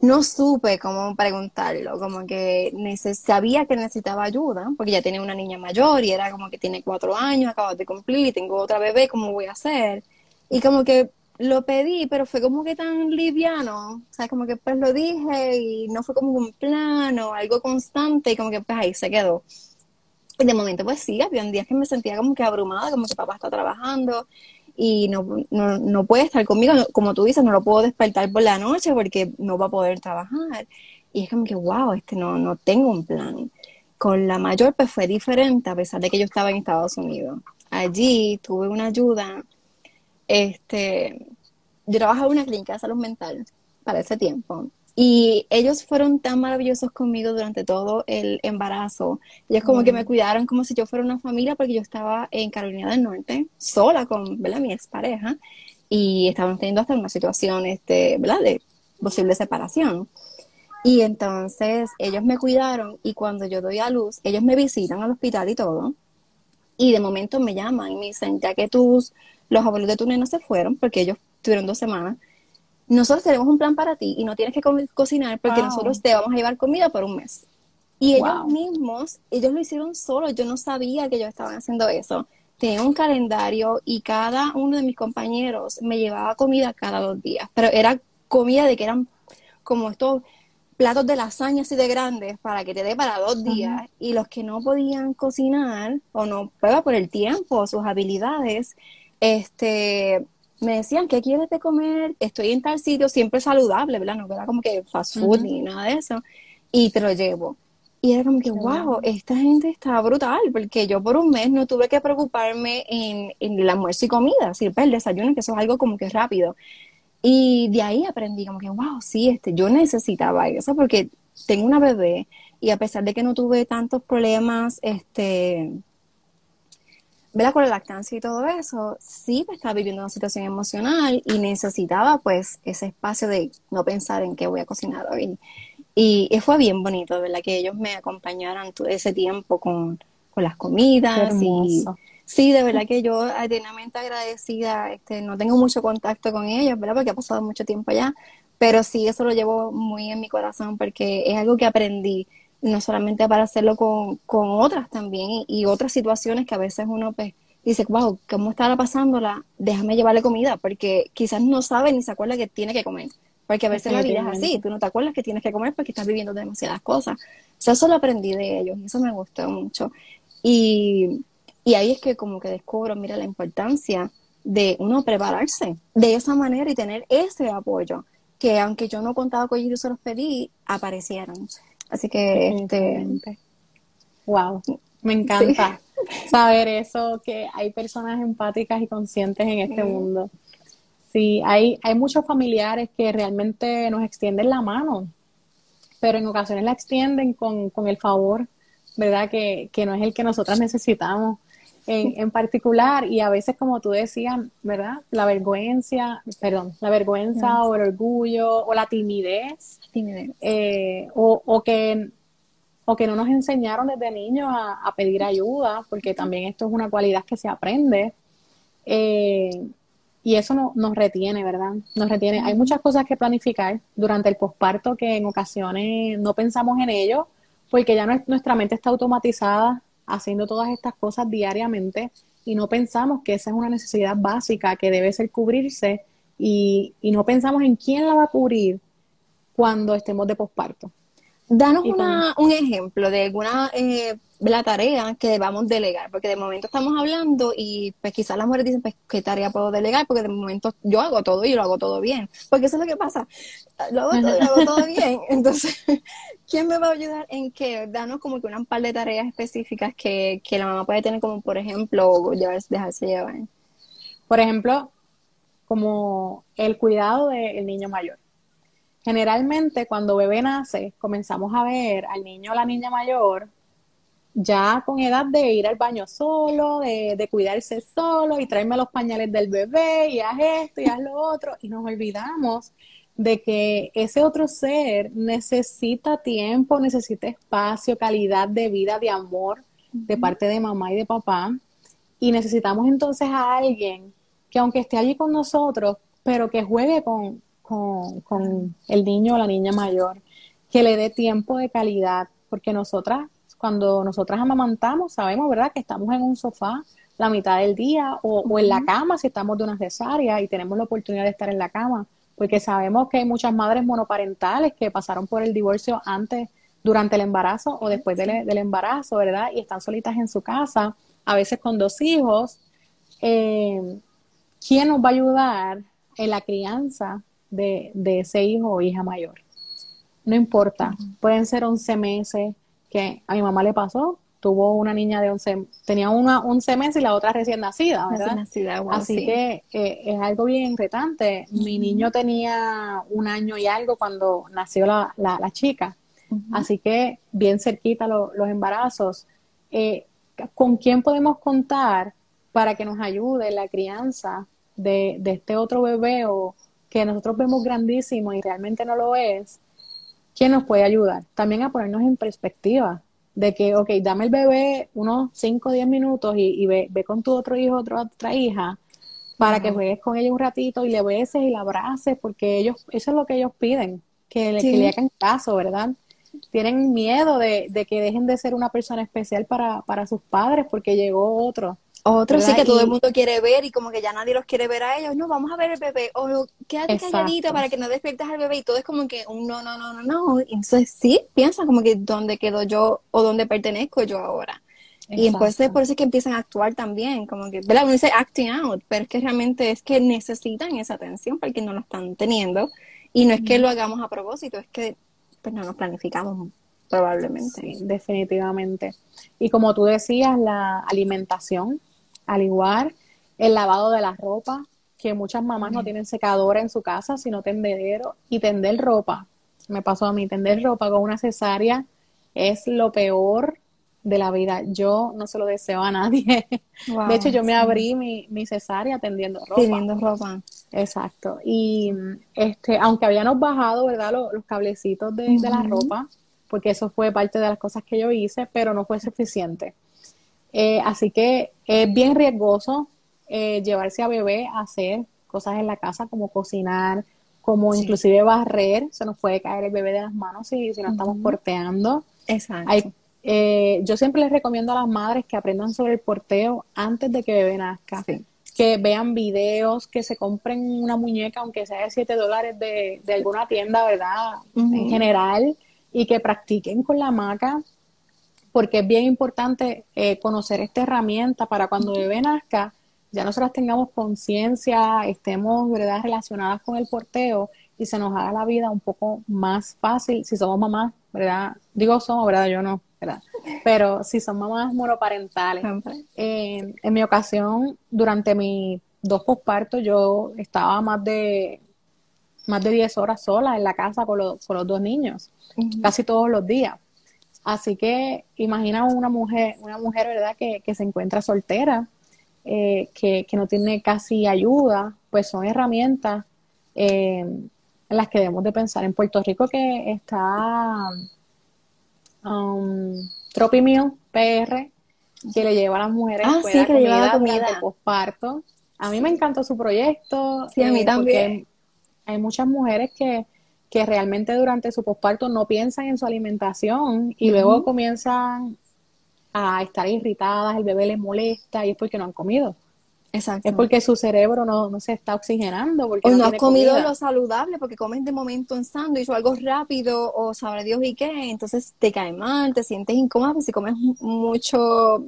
no supe cómo preguntarlo, como que sabía que necesitaba ayuda, porque ya tenía una niña mayor y era como que tiene cuatro años, acabo de cumplir y tengo otra bebé, ¿cómo voy a hacer? Y como que lo pedí, pero fue como que tan liviano, o sea, como que pues lo dije y no fue como un plano, algo constante y como que pues ahí se quedó. Y de momento pues sí, había días que me sentía como que abrumada, como que papá está trabajando y no, no, no puede estar conmigo, como tú dices, no lo puedo despertar por la noche porque no va a poder trabajar. Y es como que, wow, este no, no tengo un plan. Con la mayor pues fue diferente a pesar de que yo estaba en Estados Unidos. Allí tuve una ayuda, este, yo trabajaba en una clínica de salud mental para ese tiempo y ellos fueron tan maravillosos conmigo durante todo el embarazo. Ellos como que me cuidaron como si yo fuera una familia porque yo estaba en Carolina del Norte, sola con ¿verdad? mi expareja, y estaban teniendo hasta una situación este, ¿verdad? de posible separación. Y entonces ellos me cuidaron y cuando yo doy a luz, ellos me visitan al hospital y todo. Y de momento me llaman y me dicen, ya que tus, los abuelos de tu nena se fueron, porque ellos tuvieron dos semanas, nosotros tenemos un plan para ti y no tienes que co- cocinar porque Wow. nosotros te vamos a llevar comida por un mes. Y ellos Wow. mismos, ellos lo hicieron solos, yo no sabía que ellos estaban haciendo eso. Tenía un calendario y cada uno de mis compañeros me llevaba comida cada dos días, pero era comida de que eran como estos platos de lasaña así de grandes para que te dé para dos días y los que no podían cocinar o no prueba por el tiempo, sus habilidades, este me decían, ¿qué quieres de comer? Estoy en tal sitio, siempre saludable, ¿verdad? No era como que fast food Ujú. ni nada de eso. Y te lo llevo. Y era como que, wow, esta gente está brutal, porque yo por un mes no tuve que preocuparme en, en el almuerzo y comida, así, pues, el desayuno, que eso es algo como que rápido. Y de ahí aprendí como que, wow, sí, este, yo necesitaba eso porque tengo una bebé y a pesar de que no tuve tantos problemas, este, ¿verdad? Con la lactancia y todo eso, sí me estaba viviendo una situación emocional y necesitaba pues ese espacio de no pensar en qué voy a cocinar hoy. Y, y fue bien bonito, ¿verdad? Que ellos me acompañaran todo ese tiempo con, con las comidas y sí, de verdad que yo eternamente agradecida, este, no tengo mucho contacto con ellos, ¿verdad? Porque ha pasado mucho tiempo allá, pero sí, eso lo llevo muy en mi corazón porque es algo que aprendí, no solamente para hacerlo con, con otras también y, y otras situaciones que a veces uno pues dice, wow, ¿cómo estará pasándola? Déjame llevarle comida, porque quizás no sabe ni se acuerda que tiene que comer, porque a veces la vida es así, tú no te acuerdas que tienes que comer porque estás viviendo demasiadas cosas. O sea, eso lo aprendí de ellos y eso me gustó mucho. Y, y ahí es que como que descubro, mira, la importancia de uno prepararse de esa manera y tener ese apoyo, que aunque yo no contaba con ellos, yo se los pedí, aparecieron. Así que, este. Wow, me encanta saber eso, que hay personas empáticas y conscientes en este Sí. mundo. Sí, hay, hay muchos familiares que realmente nos extienden la mano, pero en ocasiones la extienden con, con el favor, ¿verdad? Que, que no es el que nosotras necesitamos en, en particular. Y a veces, como tú decías, ¿verdad? La vergüenza, perdón, la vergüenza o el orgullo o la timidez timidez. eh, o, o que, o que no nos enseñaron desde niños a, a pedir ayuda, porque también esto es una cualidad que se aprende. eh, y eso no- nos retiene, ¿verdad? Nos retiene. Hay muchas cosas que planificar durante el posparto que en ocasiones no pensamos en ello, porque ya nues- nuestra mente está automatizada haciendo todas estas cosas diariamente y no pensamos que esa es una necesidad básica que debe ser cubrirse y, y no pensamos en quién la va a cubrir cuando estemos de posparto. Danos una, un ejemplo de alguna eh, la tarea que debamos delegar, porque de momento estamos hablando y pues quizás las mujeres dicen, pues, ¿qué tarea puedo delegar? Porque de momento yo hago todo y lo hago todo bien, porque eso es lo que pasa, lo hago todo y lo hago todo bien, entonces, ¿quién me va a ayudar en qué? Danos como que una par de tareas específicas que, que la mamá puede tener, como por ejemplo, llevar- dejarse llevar. Por ejemplo, como el cuidado del niño mayor. Generalmente cuando bebé nace, comenzamos a ver al niño o la niña mayor ya con edad de ir al baño solo, de, de cuidarse solo y traerme los pañales del bebé y haz esto y haz lo otro. Y nos olvidamos de que ese otro ser necesita tiempo, necesita espacio, calidad de vida, de amor de parte de mamá y de papá. Y necesitamos entonces a alguien que aunque esté allí con nosotros, pero que juegue con, con, con el niño o la niña mayor, que le dé tiempo de calidad, porque nosotras, cuando nosotras amamantamos, sabemos, ¿verdad?, que estamos en un sofá la mitad del día o, o en la cama si estamos de una cesárea y tenemos la oportunidad de estar en la cama, porque sabemos que hay muchas madres monoparentales que pasaron por el divorcio antes, durante el embarazo o después del, del embarazo, ¿verdad? Y están solitas en su casa, a veces con dos hijos. Eh, ¿Quién nos va a ayudar en la crianza de, de ese hijo o hija mayor? No importa, pueden ser 11 meses, que a mi mamá le pasó, tuvo una niña de 11, tenía una 11 meses y la otra recién nacida, ¿verdad? Recién nacida, wow, Así sí. que eh, es algo bien retante. Mi niño tenía un año y algo cuando nació la, la, la chica, así que bien cerquita lo- los embarazos. Eh, ¿Con quién podemos contar para que nos ayude la crianza de, de este otro bebé o que nosotros vemos grandísimo y realmente no lo es? ¿Quién nos puede ayudar? También a ponernos en perspectiva de que, ok, dame el bebé unos 5 o 10 minutos y, ve, ve, con tu otro hijo, otra, otra hija, para que juegues con ella un ratito y le beses y la abraces, porque ellos, eso es lo que ellos piden, que, le, que le hagan caso, ¿verdad? Tienen miedo de, de, que dejen de ser una persona especial para, para sus padres porque llegó otro. Otros sí que todo el mundo quiere ver y como que ya nadie los quiere ver a ellos. No, vamos a ver el bebé. O quédate calladito para que no despiertes al bebé. Y todo es como que un no, no, no, no, no. entonces sí, piensa como que dónde quedo yo o dónde pertenezco yo ahora. Y entonces por eso es que empiezan a actuar también, como que, ¿verdad? Uno dice acting out, pero es que realmente es que necesitan esa atención porque no lo están teniendo. Y no es que lo hagamos a propósito, es que pues no nos planificamos probablemente. Sí, definitivamente. Y como tú decías, la alimentación al igual el lavado de la ropa, que muchas mamás no tienen secadora en su casa, sino tendedero, y tender ropa. Me pasó a mí, tender ropa con una cesárea es lo peor de la vida. Yo no se lo deseo a nadie. de hecho, yo me abrí mi, mi cesárea tendiendo ropa. Tendiendo ropa. Exacto. Y este, aunque habíamos bajado, ¿verdad? Los, cablecitos de, de, la ropa, porque eso fue parte de las cosas que yo hice, pero no fue suficiente. Eh, así que es bien riesgoso eh, llevarse a bebé a hacer cosas en la casa como cocinar, como inclusive barrer, se nos puede caer el bebé de las manos si, si no estamos porteando. Exacto. Eh, yo siempre les recomiendo a las madres que aprendan sobre el porteo antes de que bebé nazca. Que vean videos, que se compren una muñeca, aunque sea de 7 dólares de, de, alguna tienda, ¿verdad? En general, y que practiquen con la maca porque es bien importante eh, conocer esta herramienta para cuando bebé nazca, ya nosotros tengamos conciencia, estemos ¿verdad? relacionadas con el porteo y se nos haga la vida un poco más fácil si somos mamás, ¿verdad? Digo somos, ¿verdad? Yo no, ¿verdad? Pero si son mamás monoparentales. Eh, en mi ocasión, durante mis dos pospartos, yo estaba más de más de 10 horas sola en la casa con los, con los dos niños, casi todos los días. Así que imagina una mujer, una mujer, ¿verdad?, que, se encuentra soltera, eh, que, no tiene casi ayuda, pues son herramientas eh, en las que debemos de pensar. En Puerto Rico que está um, Tropi PR, que le lleva a las mujeres ah, sí, que comida, comida. el posparto. A mí me encantó su proyecto. Sí, a mí eh, también. Hay muchas mujeres que que realmente durante su posparto no piensan en su alimentación y luego comienzan a estar irritadas, el bebé les molesta y es porque no han comido. Exacto. Es porque su cerebro no, se está oxigenando. Porque o no, has comido lo saludable porque comes de momento en sándwich o algo rápido o sabe Dios y qué, entonces te cae mal, te sientes incómodo pues si comes mucho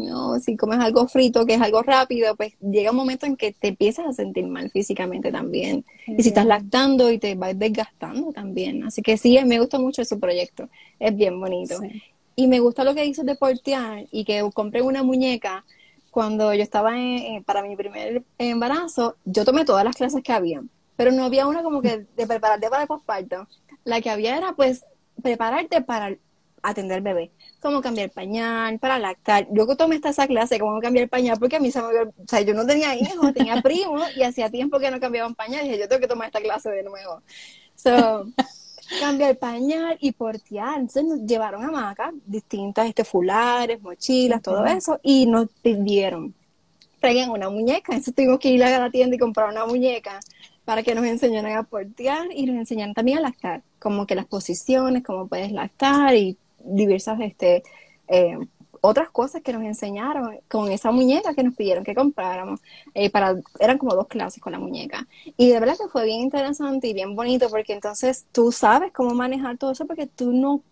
no, si comes algo frito, que es algo rápido, pues llega un momento en que te empiezas a sentir mal físicamente también. Y si estás lactando y te vas desgastando también. Así que sí, me gusta mucho su proyecto. Es bien bonito. Y me gusta lo que dices de portear y que compré una muñeca. Cuando yo estaba para mi primer embarazo, yo tomé todas las clases que había, pero no había una como que de prepararte para el posparto. La que había era pues prepararte para atender al bebé cómo cambiar pañal, para lactar. Yo tomé esta esa clase cómo cambiar pañal porque a mí se me o sea, yo no tenía hijos, tenía primos y hacía tiempo que no cambiaban pañal. Y dije, yo tengo que tomar esta clase de nuevo. So, cambiar pañal y portear. Entonces nos llevaron a macas distintas, este, fulares, mochilas, todo eso, y nos pidieron, traigan una muñeca. Entonces tuvimos que ir a la tienda y comprar una muñeca para que nos enseñaran a portear y nos enseñaran también a lactar, como que las posiciones, cómo puedes lactar y diversas este, eh, otras cosas que nos enseñaron con esa muñeca que nos pidieron que compráramos. Eh, para, eran como dos clases con la muñeca. Y de verdad que fue bien interesante y bien bonito porque entonces tú sabes cómo manejar todo eso porque tú no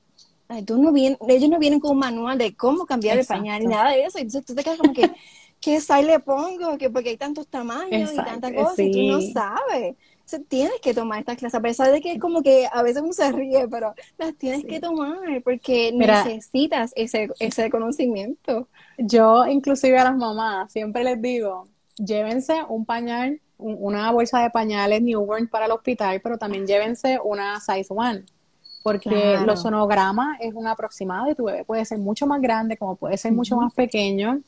tú no vienen, ellos no vienen con un manual de cómo cambiar el pañal ni nada de eso. Entonces tú te quedas como que, ¿qué size le pongo? que Porque hay tantos tamaños y tantas cosas y tú no sabes tienes que tomar estas clases, a pesar de que es como que a veces uno se ríe, pero las tienes que tomar porque necesitas ese, ese conocimiento. Yo inclusive a las mamás siempre les digo, llévense un pañal, una bolsa de pañales newborn para el hospital, pero también llévense una size one porque los sonogramas es un aproximado y tu bebé puede ser mucho más grande como puede ser mucho más pequeño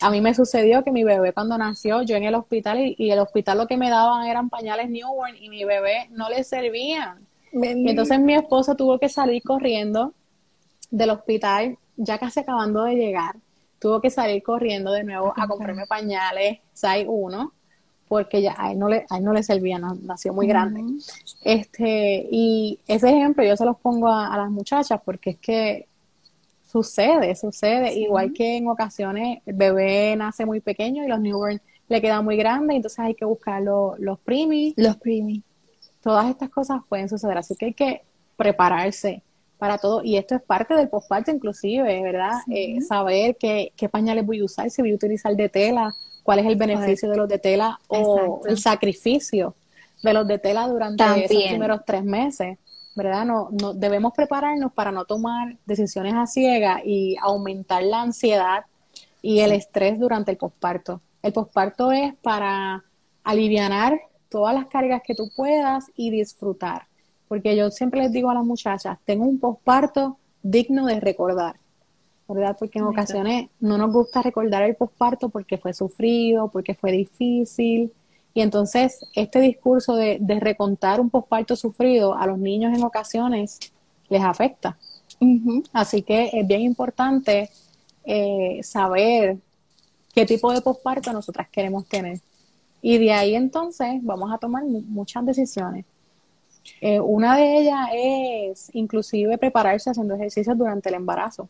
a mí me sucedió que mi bebé cuando nació, yo en el hospital y, el hospital lo que me daban eran pañales newborn y mi bebé no le servían. Y entonces mi esposo tuvo que salir corriendo del hospital, ya casi acabando de llegar, tuvo que salir corriendo de nuevo a comprarme pañales size 1 porque ya a él no le, a él no le servía, nació muy grande. Este, y ese ejemplo yo se los pongo a, las muchachas porque es que sucede, sucede, igual que en ocasiones el bebé nace muy pequeño y los newborn le quedan muy grandes, entonces hay que buscar los primis. Los primis. Todas estas cosas pueden suceder, así que hay que prepararse para todo, y esto es parte del posparto inclusive, ¿verdad? Eh, saber qué, qué pañales voy a usar, si voy a utilizar de tela, cuál es el beneficio de los de tela o el sacrificio de los de tela durante esos primeros tres meses, ¿verdad? No, no, debemos prepararnos para no tomar decisiones a ciegas y aumentar la ansiedad y el estrés durante el posparto. El posparto es para aliviar todas las cargas que tú puedas y disfrutar. Porque yo siempre les digo a las muchachas, tengo un posparto digno de recordar. ¿verdad? Porque en ocasiones no nos gusta recordar el posparto porque fue sufrido, porque fue difícil. Y entonces este discurso de, recontar un posparto sufrido a los niños en ocasiones les afecta. Así que es bien importante eh, saber qué tipo de posparto nosotras queremos tener. Y de ahí entonces vamos a tomar muchas decisiones. Eh, una de ellas es inclusive prepararse haciendo ejercicios durante el embarazo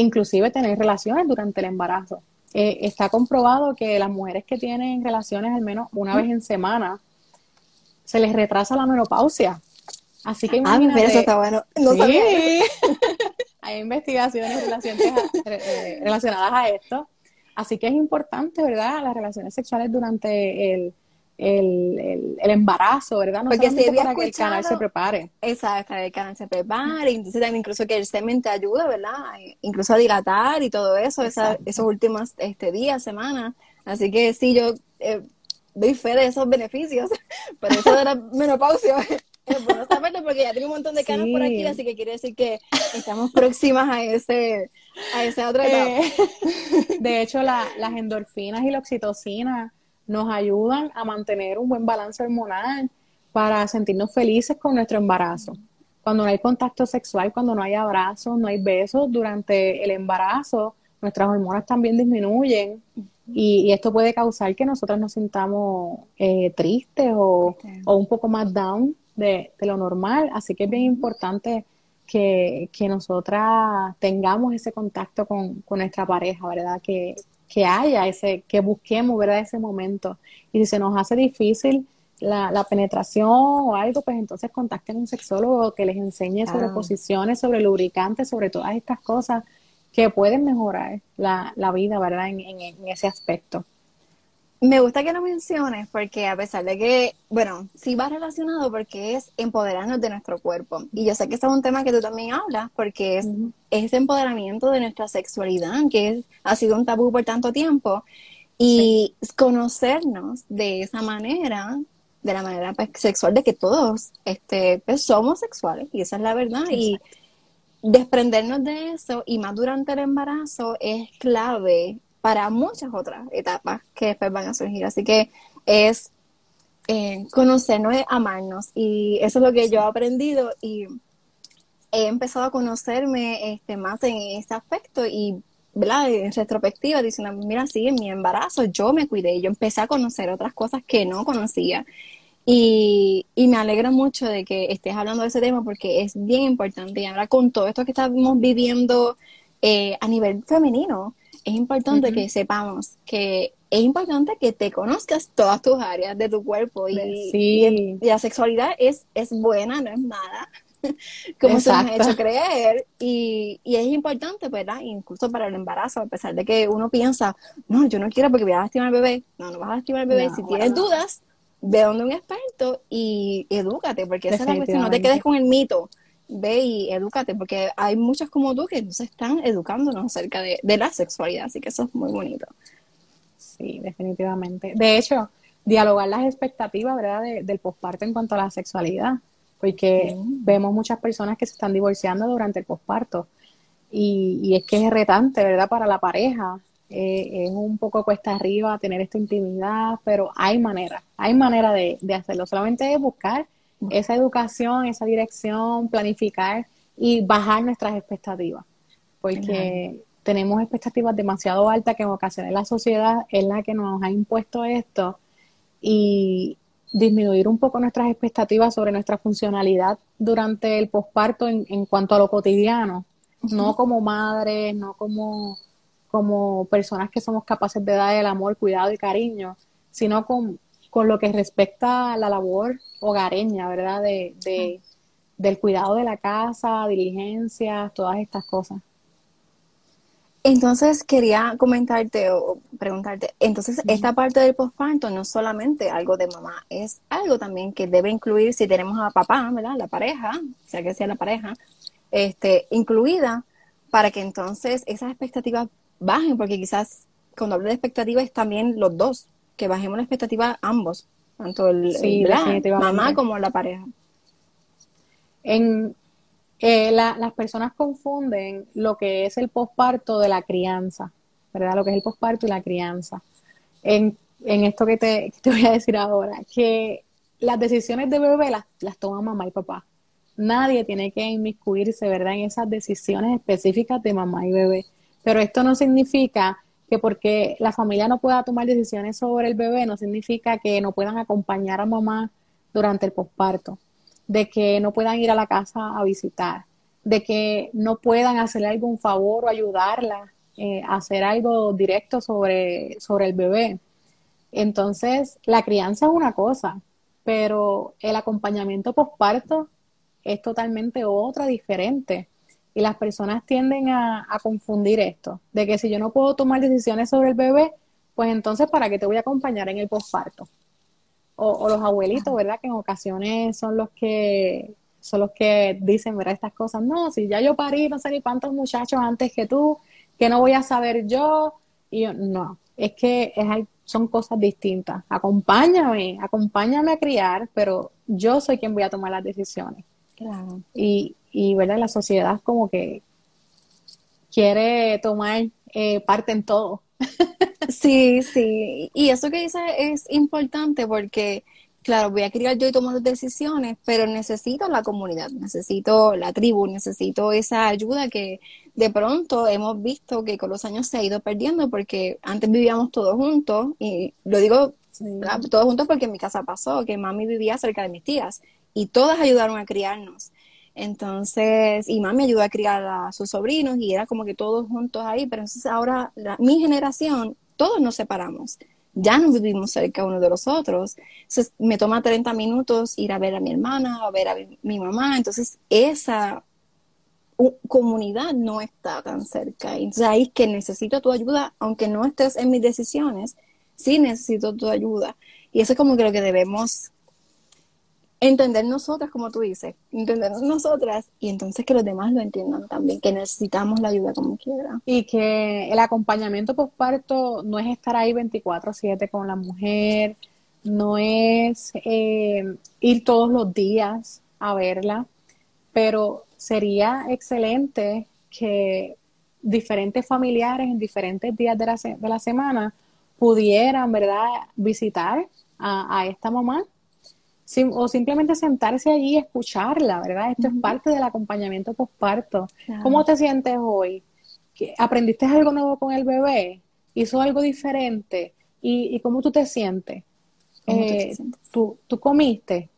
inclusive tener relaciones durante el embarazo. Eh, está comprobado que las mujeres que tienen relaciones al menos una vez en semana, se les retrasa la menopausia. Así que ah, imagínate. Ah, eso está bueno. No sí. Hay investigaciones eh, relacionadas a esto. Así que es importante, ¿verdad? Las relaciones sexuales durante el, el, el, embarazo, ¿verdad? No Porque si para que el canal se prepare. Exacto, el canal se prepare, entonces también incluso que el semen te ayuda, ¿verdad? Incluso a dilatar y todo eso, esos últimos este, días, semanas. Así que sí, yo eh, doy fe de esos beneficios, por eso de la menopausia. Es bueno saberlo porque ya tengo un montón de canas por aquí, así que quiere decir que estamos próximas a ese a esa otra etapa. Eh, de hecho, la, las endorfinas y la oxitocina nos ayudan a mantener un buen balance hormonal para sentirnos felices con nuestro embarazo. Cuando no hay contacto sexual, cuando no hay abrazos, no hay besos durante el embarazo, nuestras hormonas también disminuyen y, esto puede causar que nosotras nos sintamos eh, tristes o, un poco más down de, lo normal. Así que es bien importante que, que nosotras tengamos ese contacto con, con nuestra pareja, ¿verdad? Que, que haya ese, que busquemos, ¿verdad? Ese momento. Y si se nos hace difícil la, penetración o algo, pues entonces contacten a un sexólogo que les enseñe sobre posiciones, sobre lubricantes, sobre todas estas cosas que pueden mejorar la, la vida, ¿verdad? En, en, ese aspecto. Me gusta que lo menciones porque a pesar de que, bueno, sí va relacionado porque es empoderarnos de nuestro cuerpo. Y yo sé que este es un tema que tú también hablas porque es ese empoderamiento de nuestra sexualidad, que ha sido un tabú por tanto tiempo. Y conocernos de esa manera, de la manera pues, sexual, de que todos este, pues, somos sexuales, y esa es la verdad. Y desprendernos de eso, y más durante el embarazo, es clave para muchas otras etapas que después van a surgir. Así que es eh, conocernos, es amarnos. Y eso es lo que yo he aprendido y he empezado a conocerme este, más en este aspecto y ¿verdad? en retrospectiva diciendo, mira, sí, en mi embarazo yo me cuidé, yo empecé a conocer otras cosas que no conocía. Y, me alegra mucho de que estés hablando de ese tema porque es bien importante. Y ahora con todo esto que estamos viviendo eh, a nivel femenino, es importante que sepamos que es importante que te conozcas todas tus áreas de tu cuerpo y, la sexualidad es, es buena, no es mala, como se nos ha hecho creer y, y, es importante, ¿verdad? Incluso para el embarazo, a pesar de que uno piensa, no, yo no quiero porque voy a lastimar al bebé, no, no vas a lastimar al bebé, si tienes dudas, ve donde un experto y edúcate, porque esa es la cuestión, no te quedes con el mito ve y edúcate, porque hay muchas como tú que se están educándonos acerca de, la sexualidad, así que eso es muy bonito. Sí, definitivamente. De hecho, dialogar las expectativas, ¿verdad?, del posparto en cuanto a la sexualidad, porque vemos muchas personas que se están divorciando durante el posparto y, es que es retante, ¿verdad?, para la pareja. Eh, es un poco cuesta arriba tener esta intimidad, pero hay manera, hay manera de, de hacerlo. Solamente es buscar esa educación, esa dirección, planificar y bajar nuestras expectativas, porque tenemos expectativas demasiado altas que en ocasiones la sociedad es la que nos ha impuesto esto y disminuir un poco nuestras expectativas sobre nuestra funcionalidad durante el posparto en, en cuanto a lo cotidiano, no como madres, no como, como personas que somos capaces de dar el amor, cuidado y cariño, sino con, con lo que respecta a la labor hogareña, ¿verdad? De, de, del cuidado de la casa, diligencias, todas estas cosas. Entonces quería comentarte o preguntarte, entonces esta parte del posparto no es solamente algo de mamá, es algo también que debe incluir si tenemos a papá, ¿verdad? La pareja, sea que sea la pareja, este, incluida para que entonces esas expectativas bajen, porque quizás cuando hablo de expectativas es también los dos, que bajemos la expectativa ambos, tanto el, mamá como la pareja. En, eh, las personas confunden lo que es el posparto de la crianza, ¿verdad? Lo que es el posparto y la crianza. En, en esto que te, te, voy a decir ahora, que las decisiones de bebé las, las toma mamá y papá. Nadie tiene que inmiscuirse, ¿verdad?, en esas decisiones específicas de mamá y bebé. Pero esto no significa que porque la familia no pueda tomar decisiones sobre el bebé, no significa que no puedan acompañar a mamá durante el posparto de que no puedan ir a la casa a visitar, de que no puedan hacerle algún favor o ayudarla eh, a hacer algo directo sobre, sobre el bebé. Entonces, la crianza es una cosa, pero el acompañamiento posparto es totalmente otra, diferente. Y las personas tienden a, a, confundir esto, de que si yo no puedo tomar decisiones sobre el bebé, pues entonces, ¿para qué te voy a acompañar en el posparto? o, los abuelitos, ¿verdad? Que en ocasiones son los que son los que dicen, ¿verdad? Estas cosas, no, si ya yo parí no sé ni cuántos muchachos antes que tú, que no voy a saber yo, y yo, no, es que es, son cosas distintas. Acompáñame, acompáñame a criar, pero yo soy quien voy a tomar las decisiones. Claro. Y, y ¿verdad? La sociedad como que quiere tomar eh, parte en todo. Sí, sí. Y eso que dice es importante porque, claro, voy a criar yo y tomar decisiones, pero necesito la comunidad, necesito la tribu, necesito esa ayuda que de pronto hemos visto que con los años se ha ido perdiendo porque antes vivíamos todos juntos y lo digo todos juntos porque en mi casa pasó, que mami vivía cerca de mis tías y todas ayudaron a criarnos. Entonces, y mami ayudó a criar a sus sobrinos y era como que todos juntos ahí, pero entonces ahora mi generación todos nos separamos. Ya no vivimos cerca uno de los otros. Entonces, me toma 30 minutos ir a ver a mi hermana, a ver a mi, mamá. Entonces, esa comunidad no está tan cerca. Entonces, ahí es que necesito tu ayuda, aunque no estés en mis decisiones, sí necesito tu ayuda. Y eso es como que lo que debemos entender nosotras, como tú dices, entender nosotras y entonces que los demás lo entiendan también, que necesitamos la ayuda como quiera. Y que el acompañamiento postparto no es estar ahí 24/7 con la mujer, no es eh, ir todos los días a verla, pero sería excelente que diferentes familiares en diferentes días de la, de la semana pudieran, ¿verdad?, visitar a esta mamá o simplemente sentarse allí y escucharla, ¿verdad? Esto es parte del acompañamiento postparto. ¿Cómo te sientes hoy? ¿Aprendiste algo nuevo con el bebé? ¿Hizo algo diferente? ¿Y, cómo tú te sientes? Eh, ¿tú, ¿Tú comiste?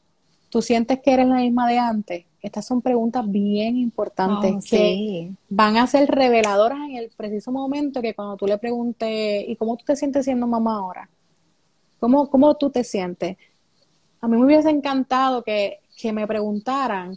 ¿Tú sientes que eres la misma de antes? Estas son preguntas bien importantes oh, que van a ser reveladoras en el preciso momento que cuando tú le preguntes, ¿y cómo tú te sientes siendo mamá ahora? ¿Cómo, cómo tú te sientes? A mí me hubiese encantado que, me preguntaran,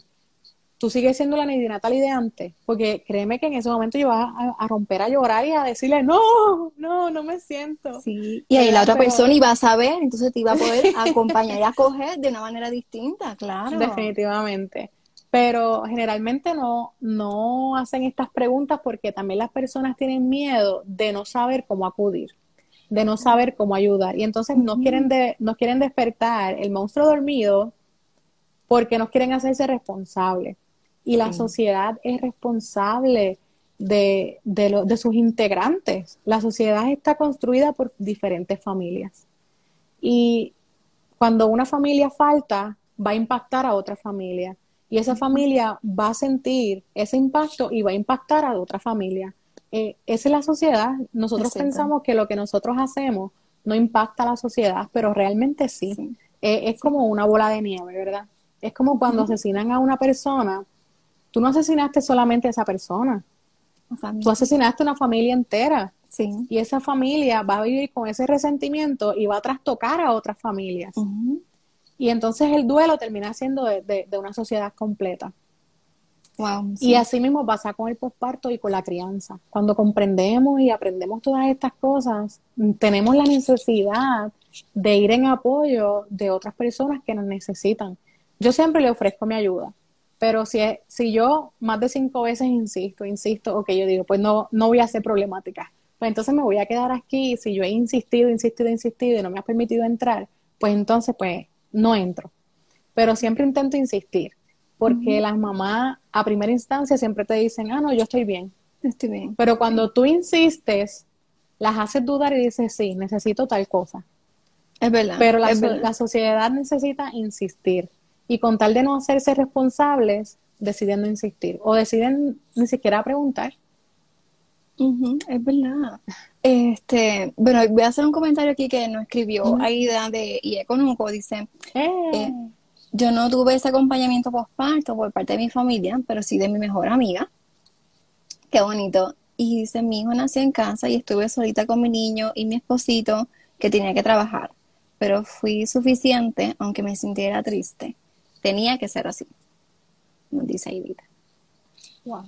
¿tú sigues siendo la Lady Natalie de antes? Porque créeme que en ese momento yo iba a, romper a llorar y a decirle, no, no, no me siento. Sí, y ahí la otra persona iba a saber, entonces te iba a poder acompañar y acoger de una manera distinta, claro. Definitivamente. Pero generalmente no, no hacen estas preguntas porque también las personas tienen miedo de no saber cómo acudir de no saber cómo ayudar. Y entonces no quieren, de, no quieren despertar el monstruo dormido porque no quieren hacerse responsables. Y la sociedad es responsable de, de, de sus integrantes. La sociedad está construida por diferentes familias. Y cuando una familia falta, va a impactar a otra familia. y esa familia va a sentir ese impacto y va a impactar a otra familia. Eh, esa es la sociedad. Nosotros pensamos que lo que nosotros hacemos no impacta a la sociedad, pero realmente sí. Eh, es como una bola de nieve, ¿verdad? Es como cuando asesinan a una persona, tú no asesinaste solamente a esa persona, tú asesinaste a una familia entera. Y esa familia va a vivir con ese resentimiento y va a trastocar a otras familias. Y entonces el duelo termina siendo de, una sociedad completa. Y así mismo pasa con el posparto y con la crianza. Cuando comprendemos y aprendemos todas estas cosas, tenemos la necesidad de ir en apoyo de otras personas que nos necesitan. Yo siempre le ofrezco mi ayuda, pero si, si yo más de cinco veces insisto, insisto, ok, yo digo, pues no, no voy a ser problemática. Pues entonces me voy a quedar aquí. Si yo he insistido, insistido, insistido y no me ha permitido entrar, pues entonces pues no entro. Pero siempre intento insistir, porque las mamás a primera instancia siempre te dicen, ah, no, yo estoy bien. Estoy bien. Pero cuando tú insistes, las haces dudar y dices, sí, necesito tal cosa. Es verdad. Pero la, sociedad necesita insistir. Y con tal de no hacerse responsables, deciden no insistir. O deciden ni siquiera preguntar. es verdad. Este, bueno, voy a hacer un comentario aquí que nos escribió Aida de IECONUCO. Dice, eh. Eh, yo no tuve ese acompañamiento postparto por parte de mi familia, pero sí de mi mejor amiga. Qué bonito. Y dice, mi hijo nació en casa y estuve solita con mi niño y mi esposito que tenía que trabajar pero fui suficiente aunque me sintiera triste. Tenía que ser así, nos dice. Wow.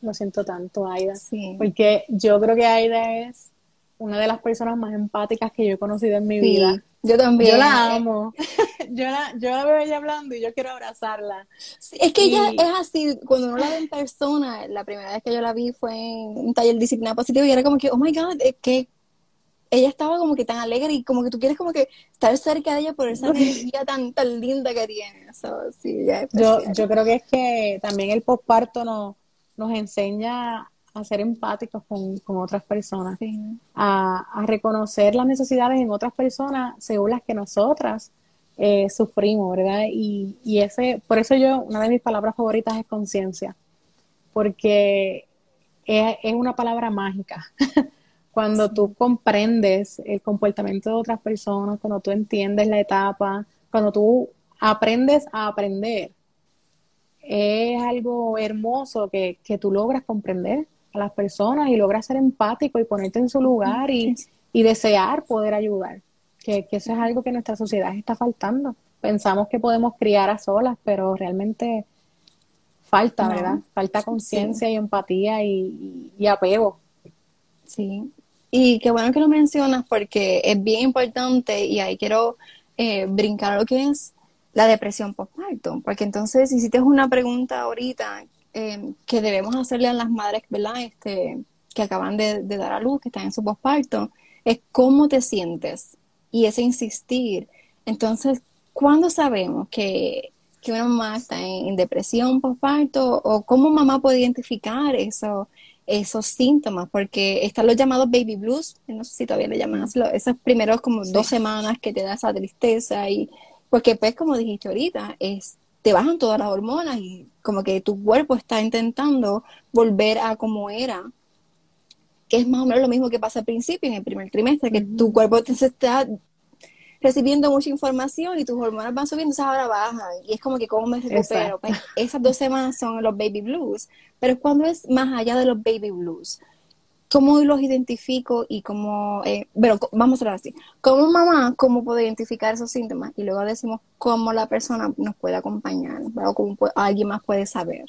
Lo siento tanto, Aida. Sí. Porque yo creo que Aida es una de las personas más empáticas que yo he conocido en mi vida. Yo también. Yo la amo. yo, la, yo la veo ella hablando y yo quiero abrazarla. es que ella es así, cuando uno la ve en persona, la primera vez que yo la vi fue en un taller de disciplina positiva y era como que, oh my God, qué ella estaba como que tan alegre y como que tú quieres como que estar cerca de ella por esa energía tan, tan linda que tiene. yo, yo creo que es que también el posparto nos, nos enseña a ser empáticos con, otras personas, a, reconocer las necesidades en otras personas según las que nosotras eh, sufrimos, ¿verdad? Y, y ese, por eso yo, una de mis palabras favoritas es conciencia, porque es, es una palabra mágica. cuando tú comprendes el comportamiento de otras personas, cuando tú entiendes la etapa, cuando tú aprendes a aprender, es algo hermoso que, que tú logras comprender a las personas y logras ser empático y ponerte en su lugar y, y desear poder ayudar. Que, que, eso es algo que nuestra sociedad está faltando. Pensamos que podemos criar a solas, pero realmente falta, ¿verdad? Falta conciencia y empatía y, y, apego. Sí, y qué bueno que lo mencionas porque es bien importante y ahí quiero eh, brincar a lo que es la depresión postparto, porque entonces hiciste una pregunta ahorita eh, que debemos hacerle a las madres, ¿verdad? Este, que acaban de, dar a luz, que están en su postparto, es cómo te sientes y ese insistir. Entonces, ¿cuándo sabemos que, que una mamá está en, en depresión postparto o cómo mamá puede identificar eso? esos síntomas, porque están los llamados baby blues, no sé si todavía le llaman así, esos primeros como dos semanas que te da esa tristeza y porque pues como dijiste ahorita, es, te bajan todas las hormonas y como que tu cuerpo está intentando volver a como era, que es más o menos lo mismo que pasa al principio, en el primer trimestre, que tu cuerpo te está recibiendo mucha información y tus hormonas van subiendo, entonces ahora bajan. Y es como que, ¿cómo me recupero? Pues, esas dos semanas son los baby blues. Pero cuando es más allá de los baby blues, ¿cómo los identifico y cómo, eh, pero vamos a hablar así, como mamá, cómo puedo identificar esos síntomas? Y luego decimos cómo la persona nos puede acompañar, o cómo alguien más puede saber.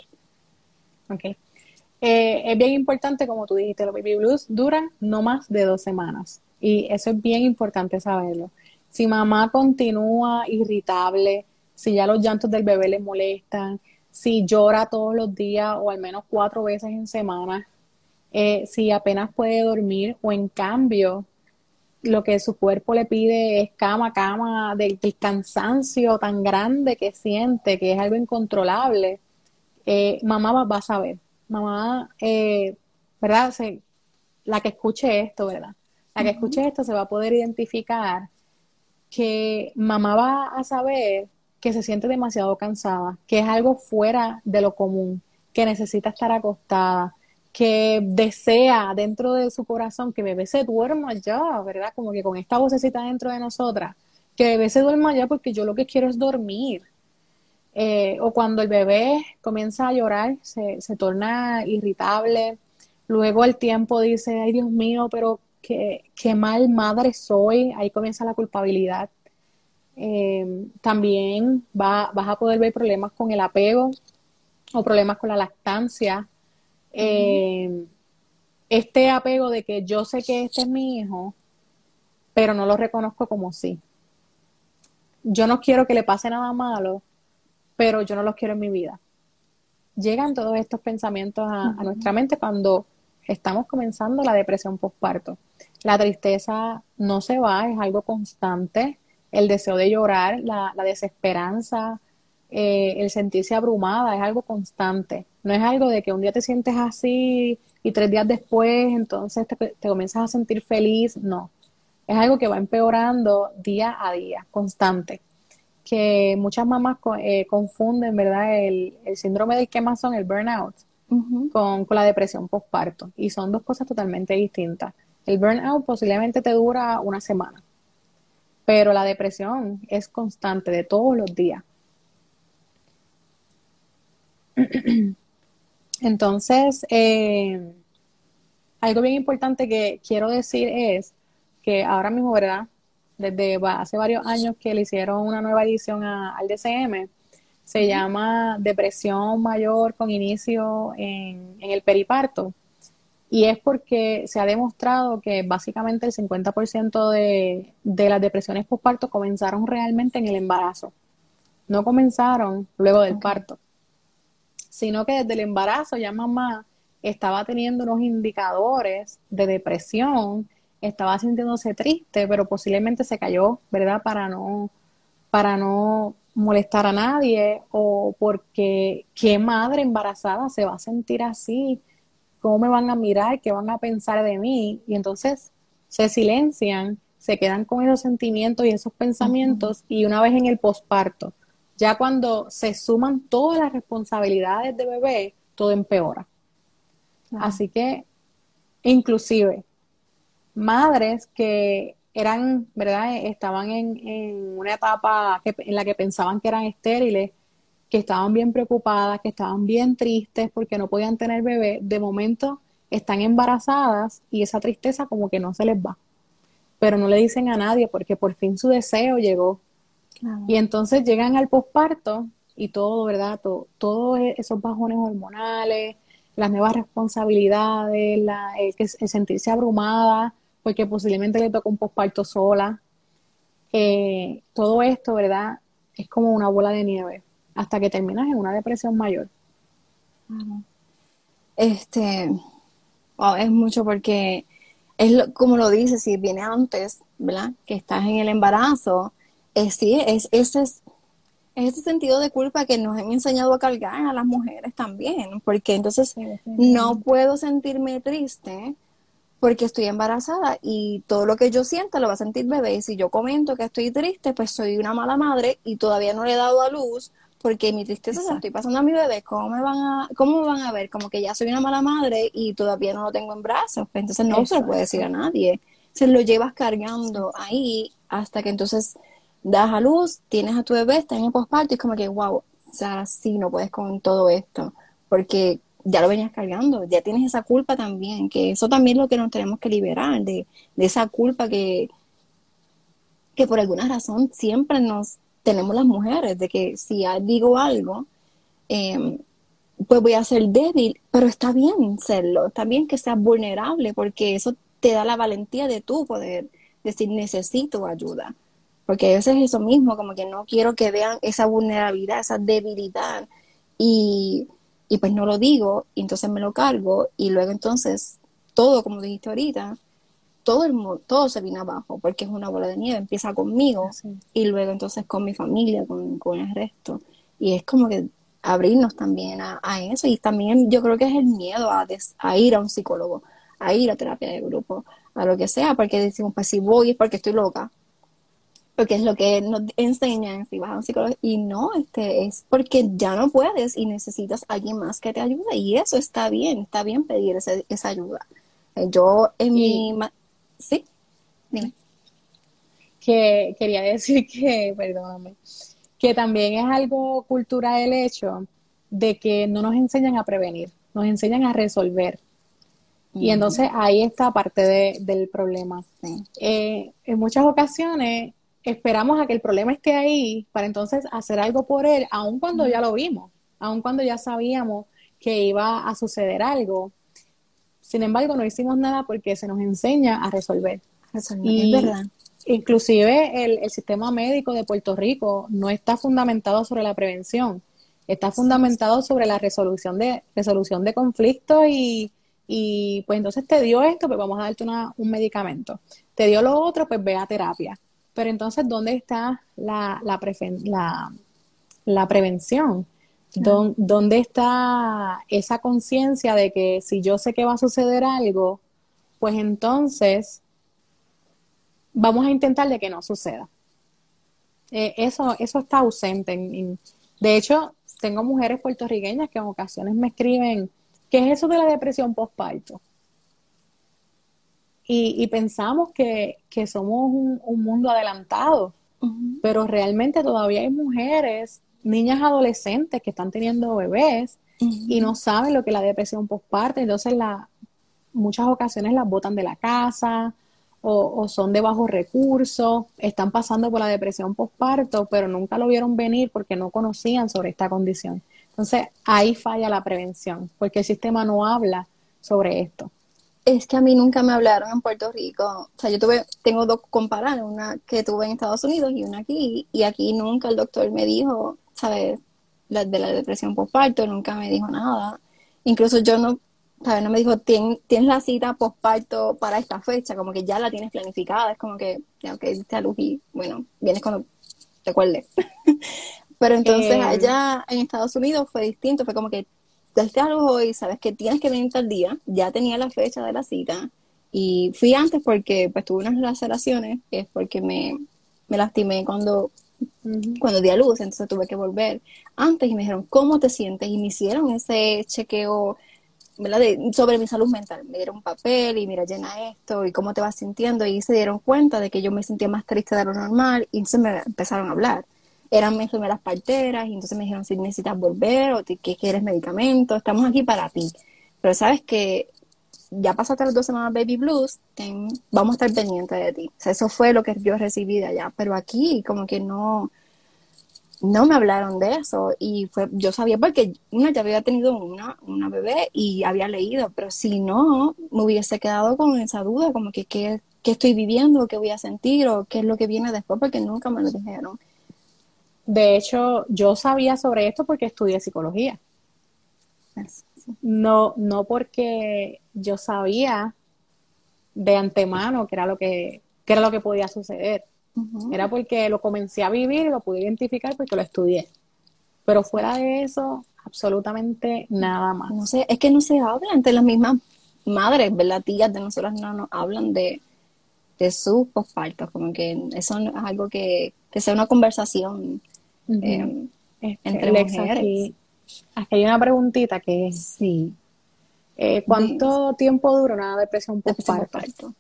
Ok. Eh, es bien importante, como tú dijiste, los baby blues duran no más de dos semanas. Y eso es bien importante saberlo. Si mamá continúa irritable, si ya los llantos del bebé le molestan, si llora todos los días o al menos cuatro veces en semana, eh, si apenas puede dormir o en cambio lo que su cuerpo le pide es cama, cama, del, cansancio tan grande que siente, que es algo incontrolable, eh, mamá va, a saber. Mamá, eh, ¿verdad? la que escuche esto, ¿verdad? La que escuche esto se va a poder identificar que mamá va a saber que se siente demasiado cansada, que es algo fuera de lo común, que necesita estar acostada, que desea dentro de su corazón que bebé se duerma ya, ¿verdad? Como que con esta vocecita dentro de nosotras, que bebé se duerma ya porque yo lo que quiero es dormir. Eh, o cuando el bebé comienza a llorar, se, se torna irritable, luego el tiempo dice, ay Dios mío, pero qué, qué mal madre soy, ahí comienza la culpabilidad. Eh, también va, vas a poder ver problemas con el apego o problemas con la lactancia. Eh, este apego de que yo sé que este es mi hijo, pero no lo reconozco como sí. Yo no quiero que le pase nada malo, pero yo no los quiero en mi vida. Llegan todos estos pensamientos a, nuestra mente cuando estamos comenzando la depresión postparto. La tristeza no se va, es algo constante. El deseo de llorar, la, desesperanza, eh, el sentirse abrumada, es algo constante. No es algo de que un día te sientes así y tres días después entonces te, te comienzas a sentir feliz. No, es algo que va empeorando día a día, constante que muchas mamás eh, confunden, ¿verdad? El, síndrome de quemazón, el burnout, con, la depresión postparto. Y son dos cosas totalmente distintas. El burnout posiblemente te dura una semana, pero la depresión es constante de todos los días. Entonces, eh, algo bien importante que quiero decir es que ahora mismo, ¿verdad? desde hace varios años que le hicieron una nueva edición al DCM. Se llama Depresión Mayor con inicio en, el periparto. Y es porque se ha demostrado que básicamente el 50% de, de las depresiones postparto comenzaron realmente en el embarazo. No comenzaron luego del parto, sino que desde el embarazo ya mamá estaba teniendo unos indicadores de depresión estaba sintiéndose triste, pero posiblemente se cayó, ¿verdad? Para no, para no molestar a nadie o porque qué madre embarazada se va a sentir así, cómo me van a mirar, qué van a pensar de mí y entonces se silencian, se quedan con esos sentimientos y esos pensamientos y una vez en el posparto, ya cuando se suman todas las responsabilidades de bebé, todo empeora. Así que inclusive madres que eran, ¿verdad? Estaban en, una etapa en la que pensaban que eran estériles, que estaban bien preocupadas, que estaban bien tristes porque no podían tener bebé, de momento están embarazadas y esa tristeza como que no se les va. Pero no le dicen a nadie porque por fin su deseo llegó. Y entonces llegan al posparto y todo, ¿verdad? Todos e, esos bajones hormonales, las nuevas responsabilidades, la, el, el sentirse abrumada, porque posiblemente le toca un posparto sola. Eh, todo esto, ¿verdad? Es como una bola de nieve hasta que terminas en una depresión mayor. Este, es mucho porque es como lo dice, si viene antes, ¿verdad? Que estás en el embarazo, es, sí, es, ese es, ese sentido de culpa que nos han enseñado a cargar a las mujeres también, porque entonces no puedo sentirme triste porque estoy embarazada y todo lo que yo sienta lo va a sentir bebé. Y si yo comento que estoy triste, pues soy una mala madre y todavía no le he dado a luz porque mi tristeza se la estoy pasando a mi bebé. ¿Cómo me van a, cómo van a ver? Como que ya soy una mala madre y todavía no lo tengo en brazos. Pues entonces no se lo puede decir a nadie. Se lo llevas cargando ahí hasta que entonces das a luz, tienes a tu bebé, está en el posparto y es como que, wow, sea, sí, no puedes con todo esto. Porque ya lo venías cargando, ya tienes esa culpa también, que eso también es lo que nos tenemos que liberar, de, esa culpa que, que por alguna razón siempre nos tenemos las mujeres, de que si digo algo, em, pues voy a ser débil, pero está bien serlo, está bien que seas vulnerable, porque eso te da la valentía de tú poder decir necesito ayuda. Porque a veces es eso mismo, como que no quiero que vean esa vulnerabilidad, esa debilidad. Y y pues no lo digo, y entonces me lo cargo, y luego entonces todo, como dijiste ahorita, todo el todo se viene abajo, porque es una bola de nieve, empieza conmigo, y luego entonces con mi familia, con, el resto. Y es como que abrirnos también a, eso, y también yo creo que es el miedo a, a ir a un psicólogo, a ir a terapia de grupo, a lo que sea, porque decimos, pues si voy es porque estoy loca, porque es lo que nos enseñan si vas a un psicólogo y no, este es porque ya no puedes y necesitas a alguien más que te ayude y eso está bien, está bien pedir esa ayuda. Eh, yo en mi... Sí, dime. Que quería decir que, perdóname, que también es algo cultural el hecho de que no nos enseñan a prevenir, nos enseñan a resolver. Y entonces ahí está parte del problema. Eh, en muchas ocasiones esperamos a que el problema esté ahí para entonces hacer algo por él, aun cuando ya lo vimos, aun cuando ya sabíamos que iba a suceder algo. Sin embargo, no hicimos nada porque se nos enseña a resolver. y, es verdad. Inclusive el, sistema médico de Puerto Rico no está fundamentado sobre la prevención, está fundamentado sobre la resolución de, resolución de conflictos y, y pues entonces te dio esto, pues vamos a darte una, un medicamento. Te dio lo otro, pues ve a terapia. Pero entonces, ¿dónde está la, la, la, prevención? ¿Dónde está esa conciencia de que si yo sé que va a suceder algo, pues entonces vamos a intentar de que no suceda? Eh, eso, eso está ausente. de hecho, tengo mujeres puertorriqueñas que en ocasiones me escriben, ¿qué es eso de la depresión postparto? Y, pensamos que, somos un, mundo adelantado, pero realmente todavía hay mujeres, niñas adolescentes que están teniendo bebés y no saben lo que es la depresión postparto, entonces la, muchas ocasiones las botan de la casa o, son de bajos recursos, están pasando por la depresión postparto, pero nunca lo vieron venir porque no conocían sobre esta condición. Entonces ahí falla la prevención, porque el sistema no habla sobre esto. Es que a mí nunca me hablaron en Puerto Rico. O sea, yo tuve, tengo dos comparadas, una que tuve en Estados Unidos y una aquí. Y aquí nunca el doctor me dijo, ¿sabes? La, de la depresión postparto, nunca me dijo nada. Incluso yo no, ¿sabes? No me dijo, tienes la cita postparto para esta fecha, como que ya la tienes planificada. Es como que, ya, ok, te a luz y, bueno, vienes cuando te acuerdes. Pero entonces eh. allá en Estados Unidos fue distinto, fue como que desde algo hoy, sabes que tienes que venir tal día, ya tenía la fecha de la cita y fui antes porque pues tuve unas laceraciones, que es porque me, me lastimé cuando, cuando di a luz, entonces tuve que volver antes y me dijeron, ¿cómo te sientes? Y me hicieron ese chequeo sobre mi salud mental. Me dieron un papel y mira, llena esto y cómo te vas sintiendo y se dieron cuenta de que yo me sentía más triste de lo normal y entonces me empezaron a hablar eran mis primeras parteras y entonces me dijeron si necesitas volver o que quieres medicamento, estamos aquí para ti. Pero sabes que ya pasaste las dos semanas baby blues, vamos a estar pendientes de ti. O sea, eso fue lo que yo recibí de allá, pero aquí como que no no me hablaron de eso y fue yo sabía porque ya había tenido una una bebé y había leído, pero si no me hubiese quedado con esa duda como que qué, qué estoy viviendo, qué voy a sentir o qué es lo que viene después porque nunca me lo dijeron. De hecho, yo sabía sobre esto porque estudié psicología. No, no porque yo sabía de antemano que era lo que, era lo que podía suceder. Era porque lo comencé a vivir y lo pude identificar porque lo estudié. Pero fuera de eso, absolutamente nada más. No sé, es que no se habla entre las mismas madres, ¿verdad? Tías de nosotras no nos hablan de, de sus pospartos, como que eso es algo que, que sea una conversación Em, este, entre Aquí, hay una preguntita que es, sí, eh, ¿cuánto tiempo dura una depresión postparto?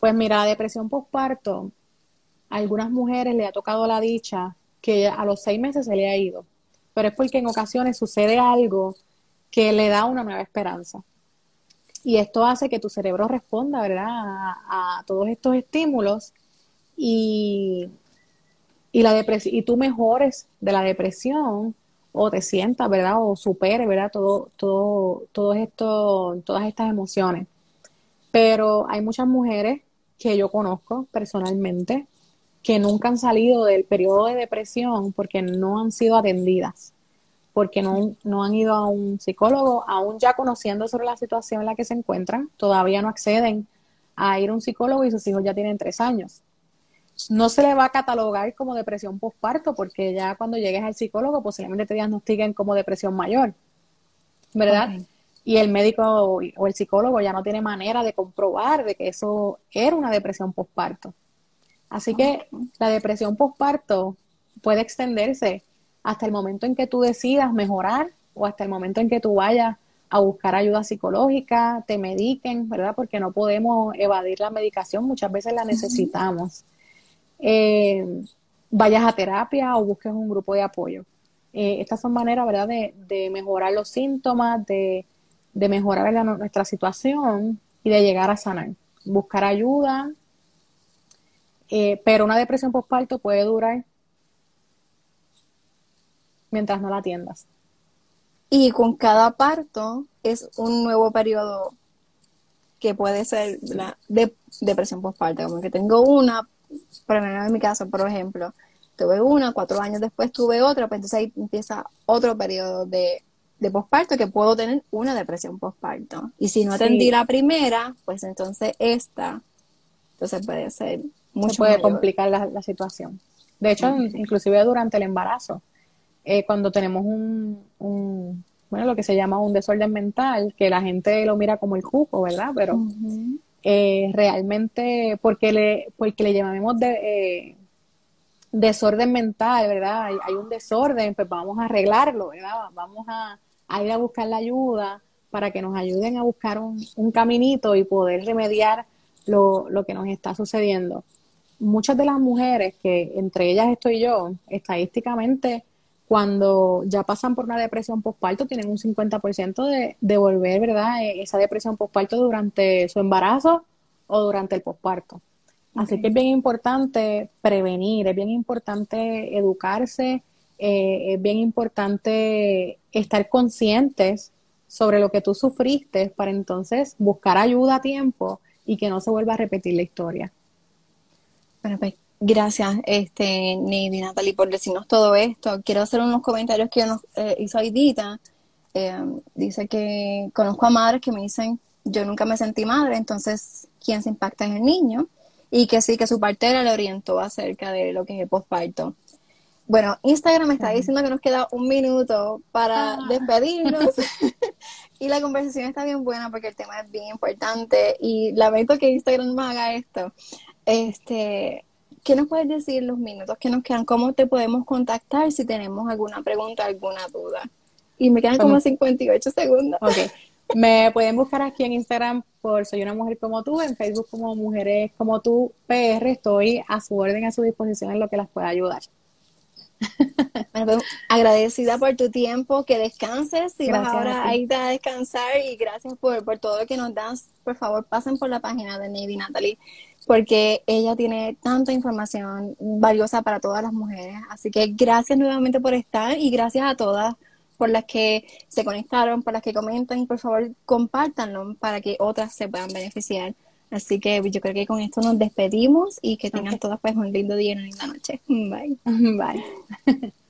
Pues mira, depresión postparto, a algunas mujeres le ha tocado la dicha que a los seis meses se le ha ido, pero es porque en ocasiones sucede algo que le da una nueva esperanza. Y esto hace que tu cerebro responda, ¿verdad?, a todos estos estímulos y y, la depresión, y tú mejores de la depresión o te sientas, ¿verdad? O supere, ¿verdad? Todo, todo, todo esto, todas estas emociones. Pero hay muchas mujeres que yo conozco personalmente que nunca han salido del periodo de depresión porque no han sido atendidas, porque no, no han ido a un psicólogo, aún ya conociendo sobre la situación en la que se encuentran, todavía no acceden a ir a un psicólogo y sus hijos ya tienen tres años no se le va a catalogar como depresión postparto, porque ya cuando llegues al psicólogo posiblemente te diagnostiquen como depresión mayor, ¿verdad? Y el médico o el psicólogo ya no tiene manera de comprobar de que eso era una depresión postparto. Así que la depresión postparto puede extenderse hasta el momento en que tú decidas mejorar o hasta el momento en que tú vayas a buscar ayuda psicológica, te mediquen, ¿verdad? Porque no podemos evadir la medicación, muchas veces la necesitamos. Eh, vayas a terapia o busques un grupo de apoyo. Eh, estas son maneras, ¿verdad?, de, mejorar los síntomas, de, mejorar nuestra situación y de llegar a sanar. Buscar ayuda, eh, pero una depresión postparto puede durar mientras no la atiendas. Y con cada parto es un nuevo periodo que puede ser la de depresión postparto, como que tengo una, pero en mi caso, por ejemplo, tuve una, cuatro años después tuve otra, pues entonces ahí empieza otro periodo de, de posparto que puedo tener una depresión postparto. Y si no atendí la primera, pues entonces esta, entonces puede ser mucho Se puede complicar la, situación. De hecho, inclusive durante el embarazo, eh, cuando tenemos un, un, bueno, lo que se llama un desorden mental, que la gente lo mira como el cuco, ¿verdad? Pero eh, realmente, porque le, porque le llamamos de, eh, desorden mental, ¿verdad? Hay, un desorden, pues vamos a arreglarlo, ¿verdad? Vamos a, ir a buscar la ayuda para que nos ayuden a buscar un, un caminito y poder remediar lo, lo, que nos está sucediendo. Muchas de las mujeres, que entre ellas estoy yo, estadísticamente, cuando ya pasan por una depresión postparto, tienen un 50% de, de volver, ¿verdad? E, esa depresión postparto durante su embarazo o durante el postparto. Así que es bien importante prevenir, es bien importante educarse, eh, es bien importante estar conscientes sobre lo que tú sufriste para entonces buscar ayuda a tiempo y que no se vuelva a repetir la historia. Pues gracias, este, Nady Natalie, por decirnos todo esto. Quiero hacer unos comentarios que nos eh, hizo Aidita. Eh, dice que conozco a madres que me dicen, yo nunca me sentí madre, entonces, ¿quién se impacta en el niño? y que sí, que su partera le orientó acerca de lo que es el posparto. Bueno, Instagram me está diciendo que nos queda un minuto para ah. despedirnos y la conversación está bien buena porque el tema es bien importante y lamento que Instagram nos haga esto. Este, ¿Qué nos puedes decir los minutos que nos quedan? ¿Cómo te podemos contactar si tenemos alguna pregunta, alguna duda? Y me quedan como 58 segundos. Ok. Me pueden buscar aquí en Instagram por Soy una mujer como tú, en Facebook como Mujeres como tú PR. Estoy a su orden, a su disposición en lo que las pueda ayudar. Pues, agradecida por tu tiempo, que descanses y vas ahora a irte a descansar y gracias por, por todo lo que nos das. Por favor, pasen por la página de Navy Natalie porque ella tiene tanta información valiosa para todas las mujeres. Así que gracias nuevamente por estar y gracias a todas por las que se conectaron, por las que comentan, por favor compártanlo para que otras se puedan beneficiar. Así que yo creo que con esto nos despedimos y que tengan todas pues un lindo día y una linda noche. Bye. Bye.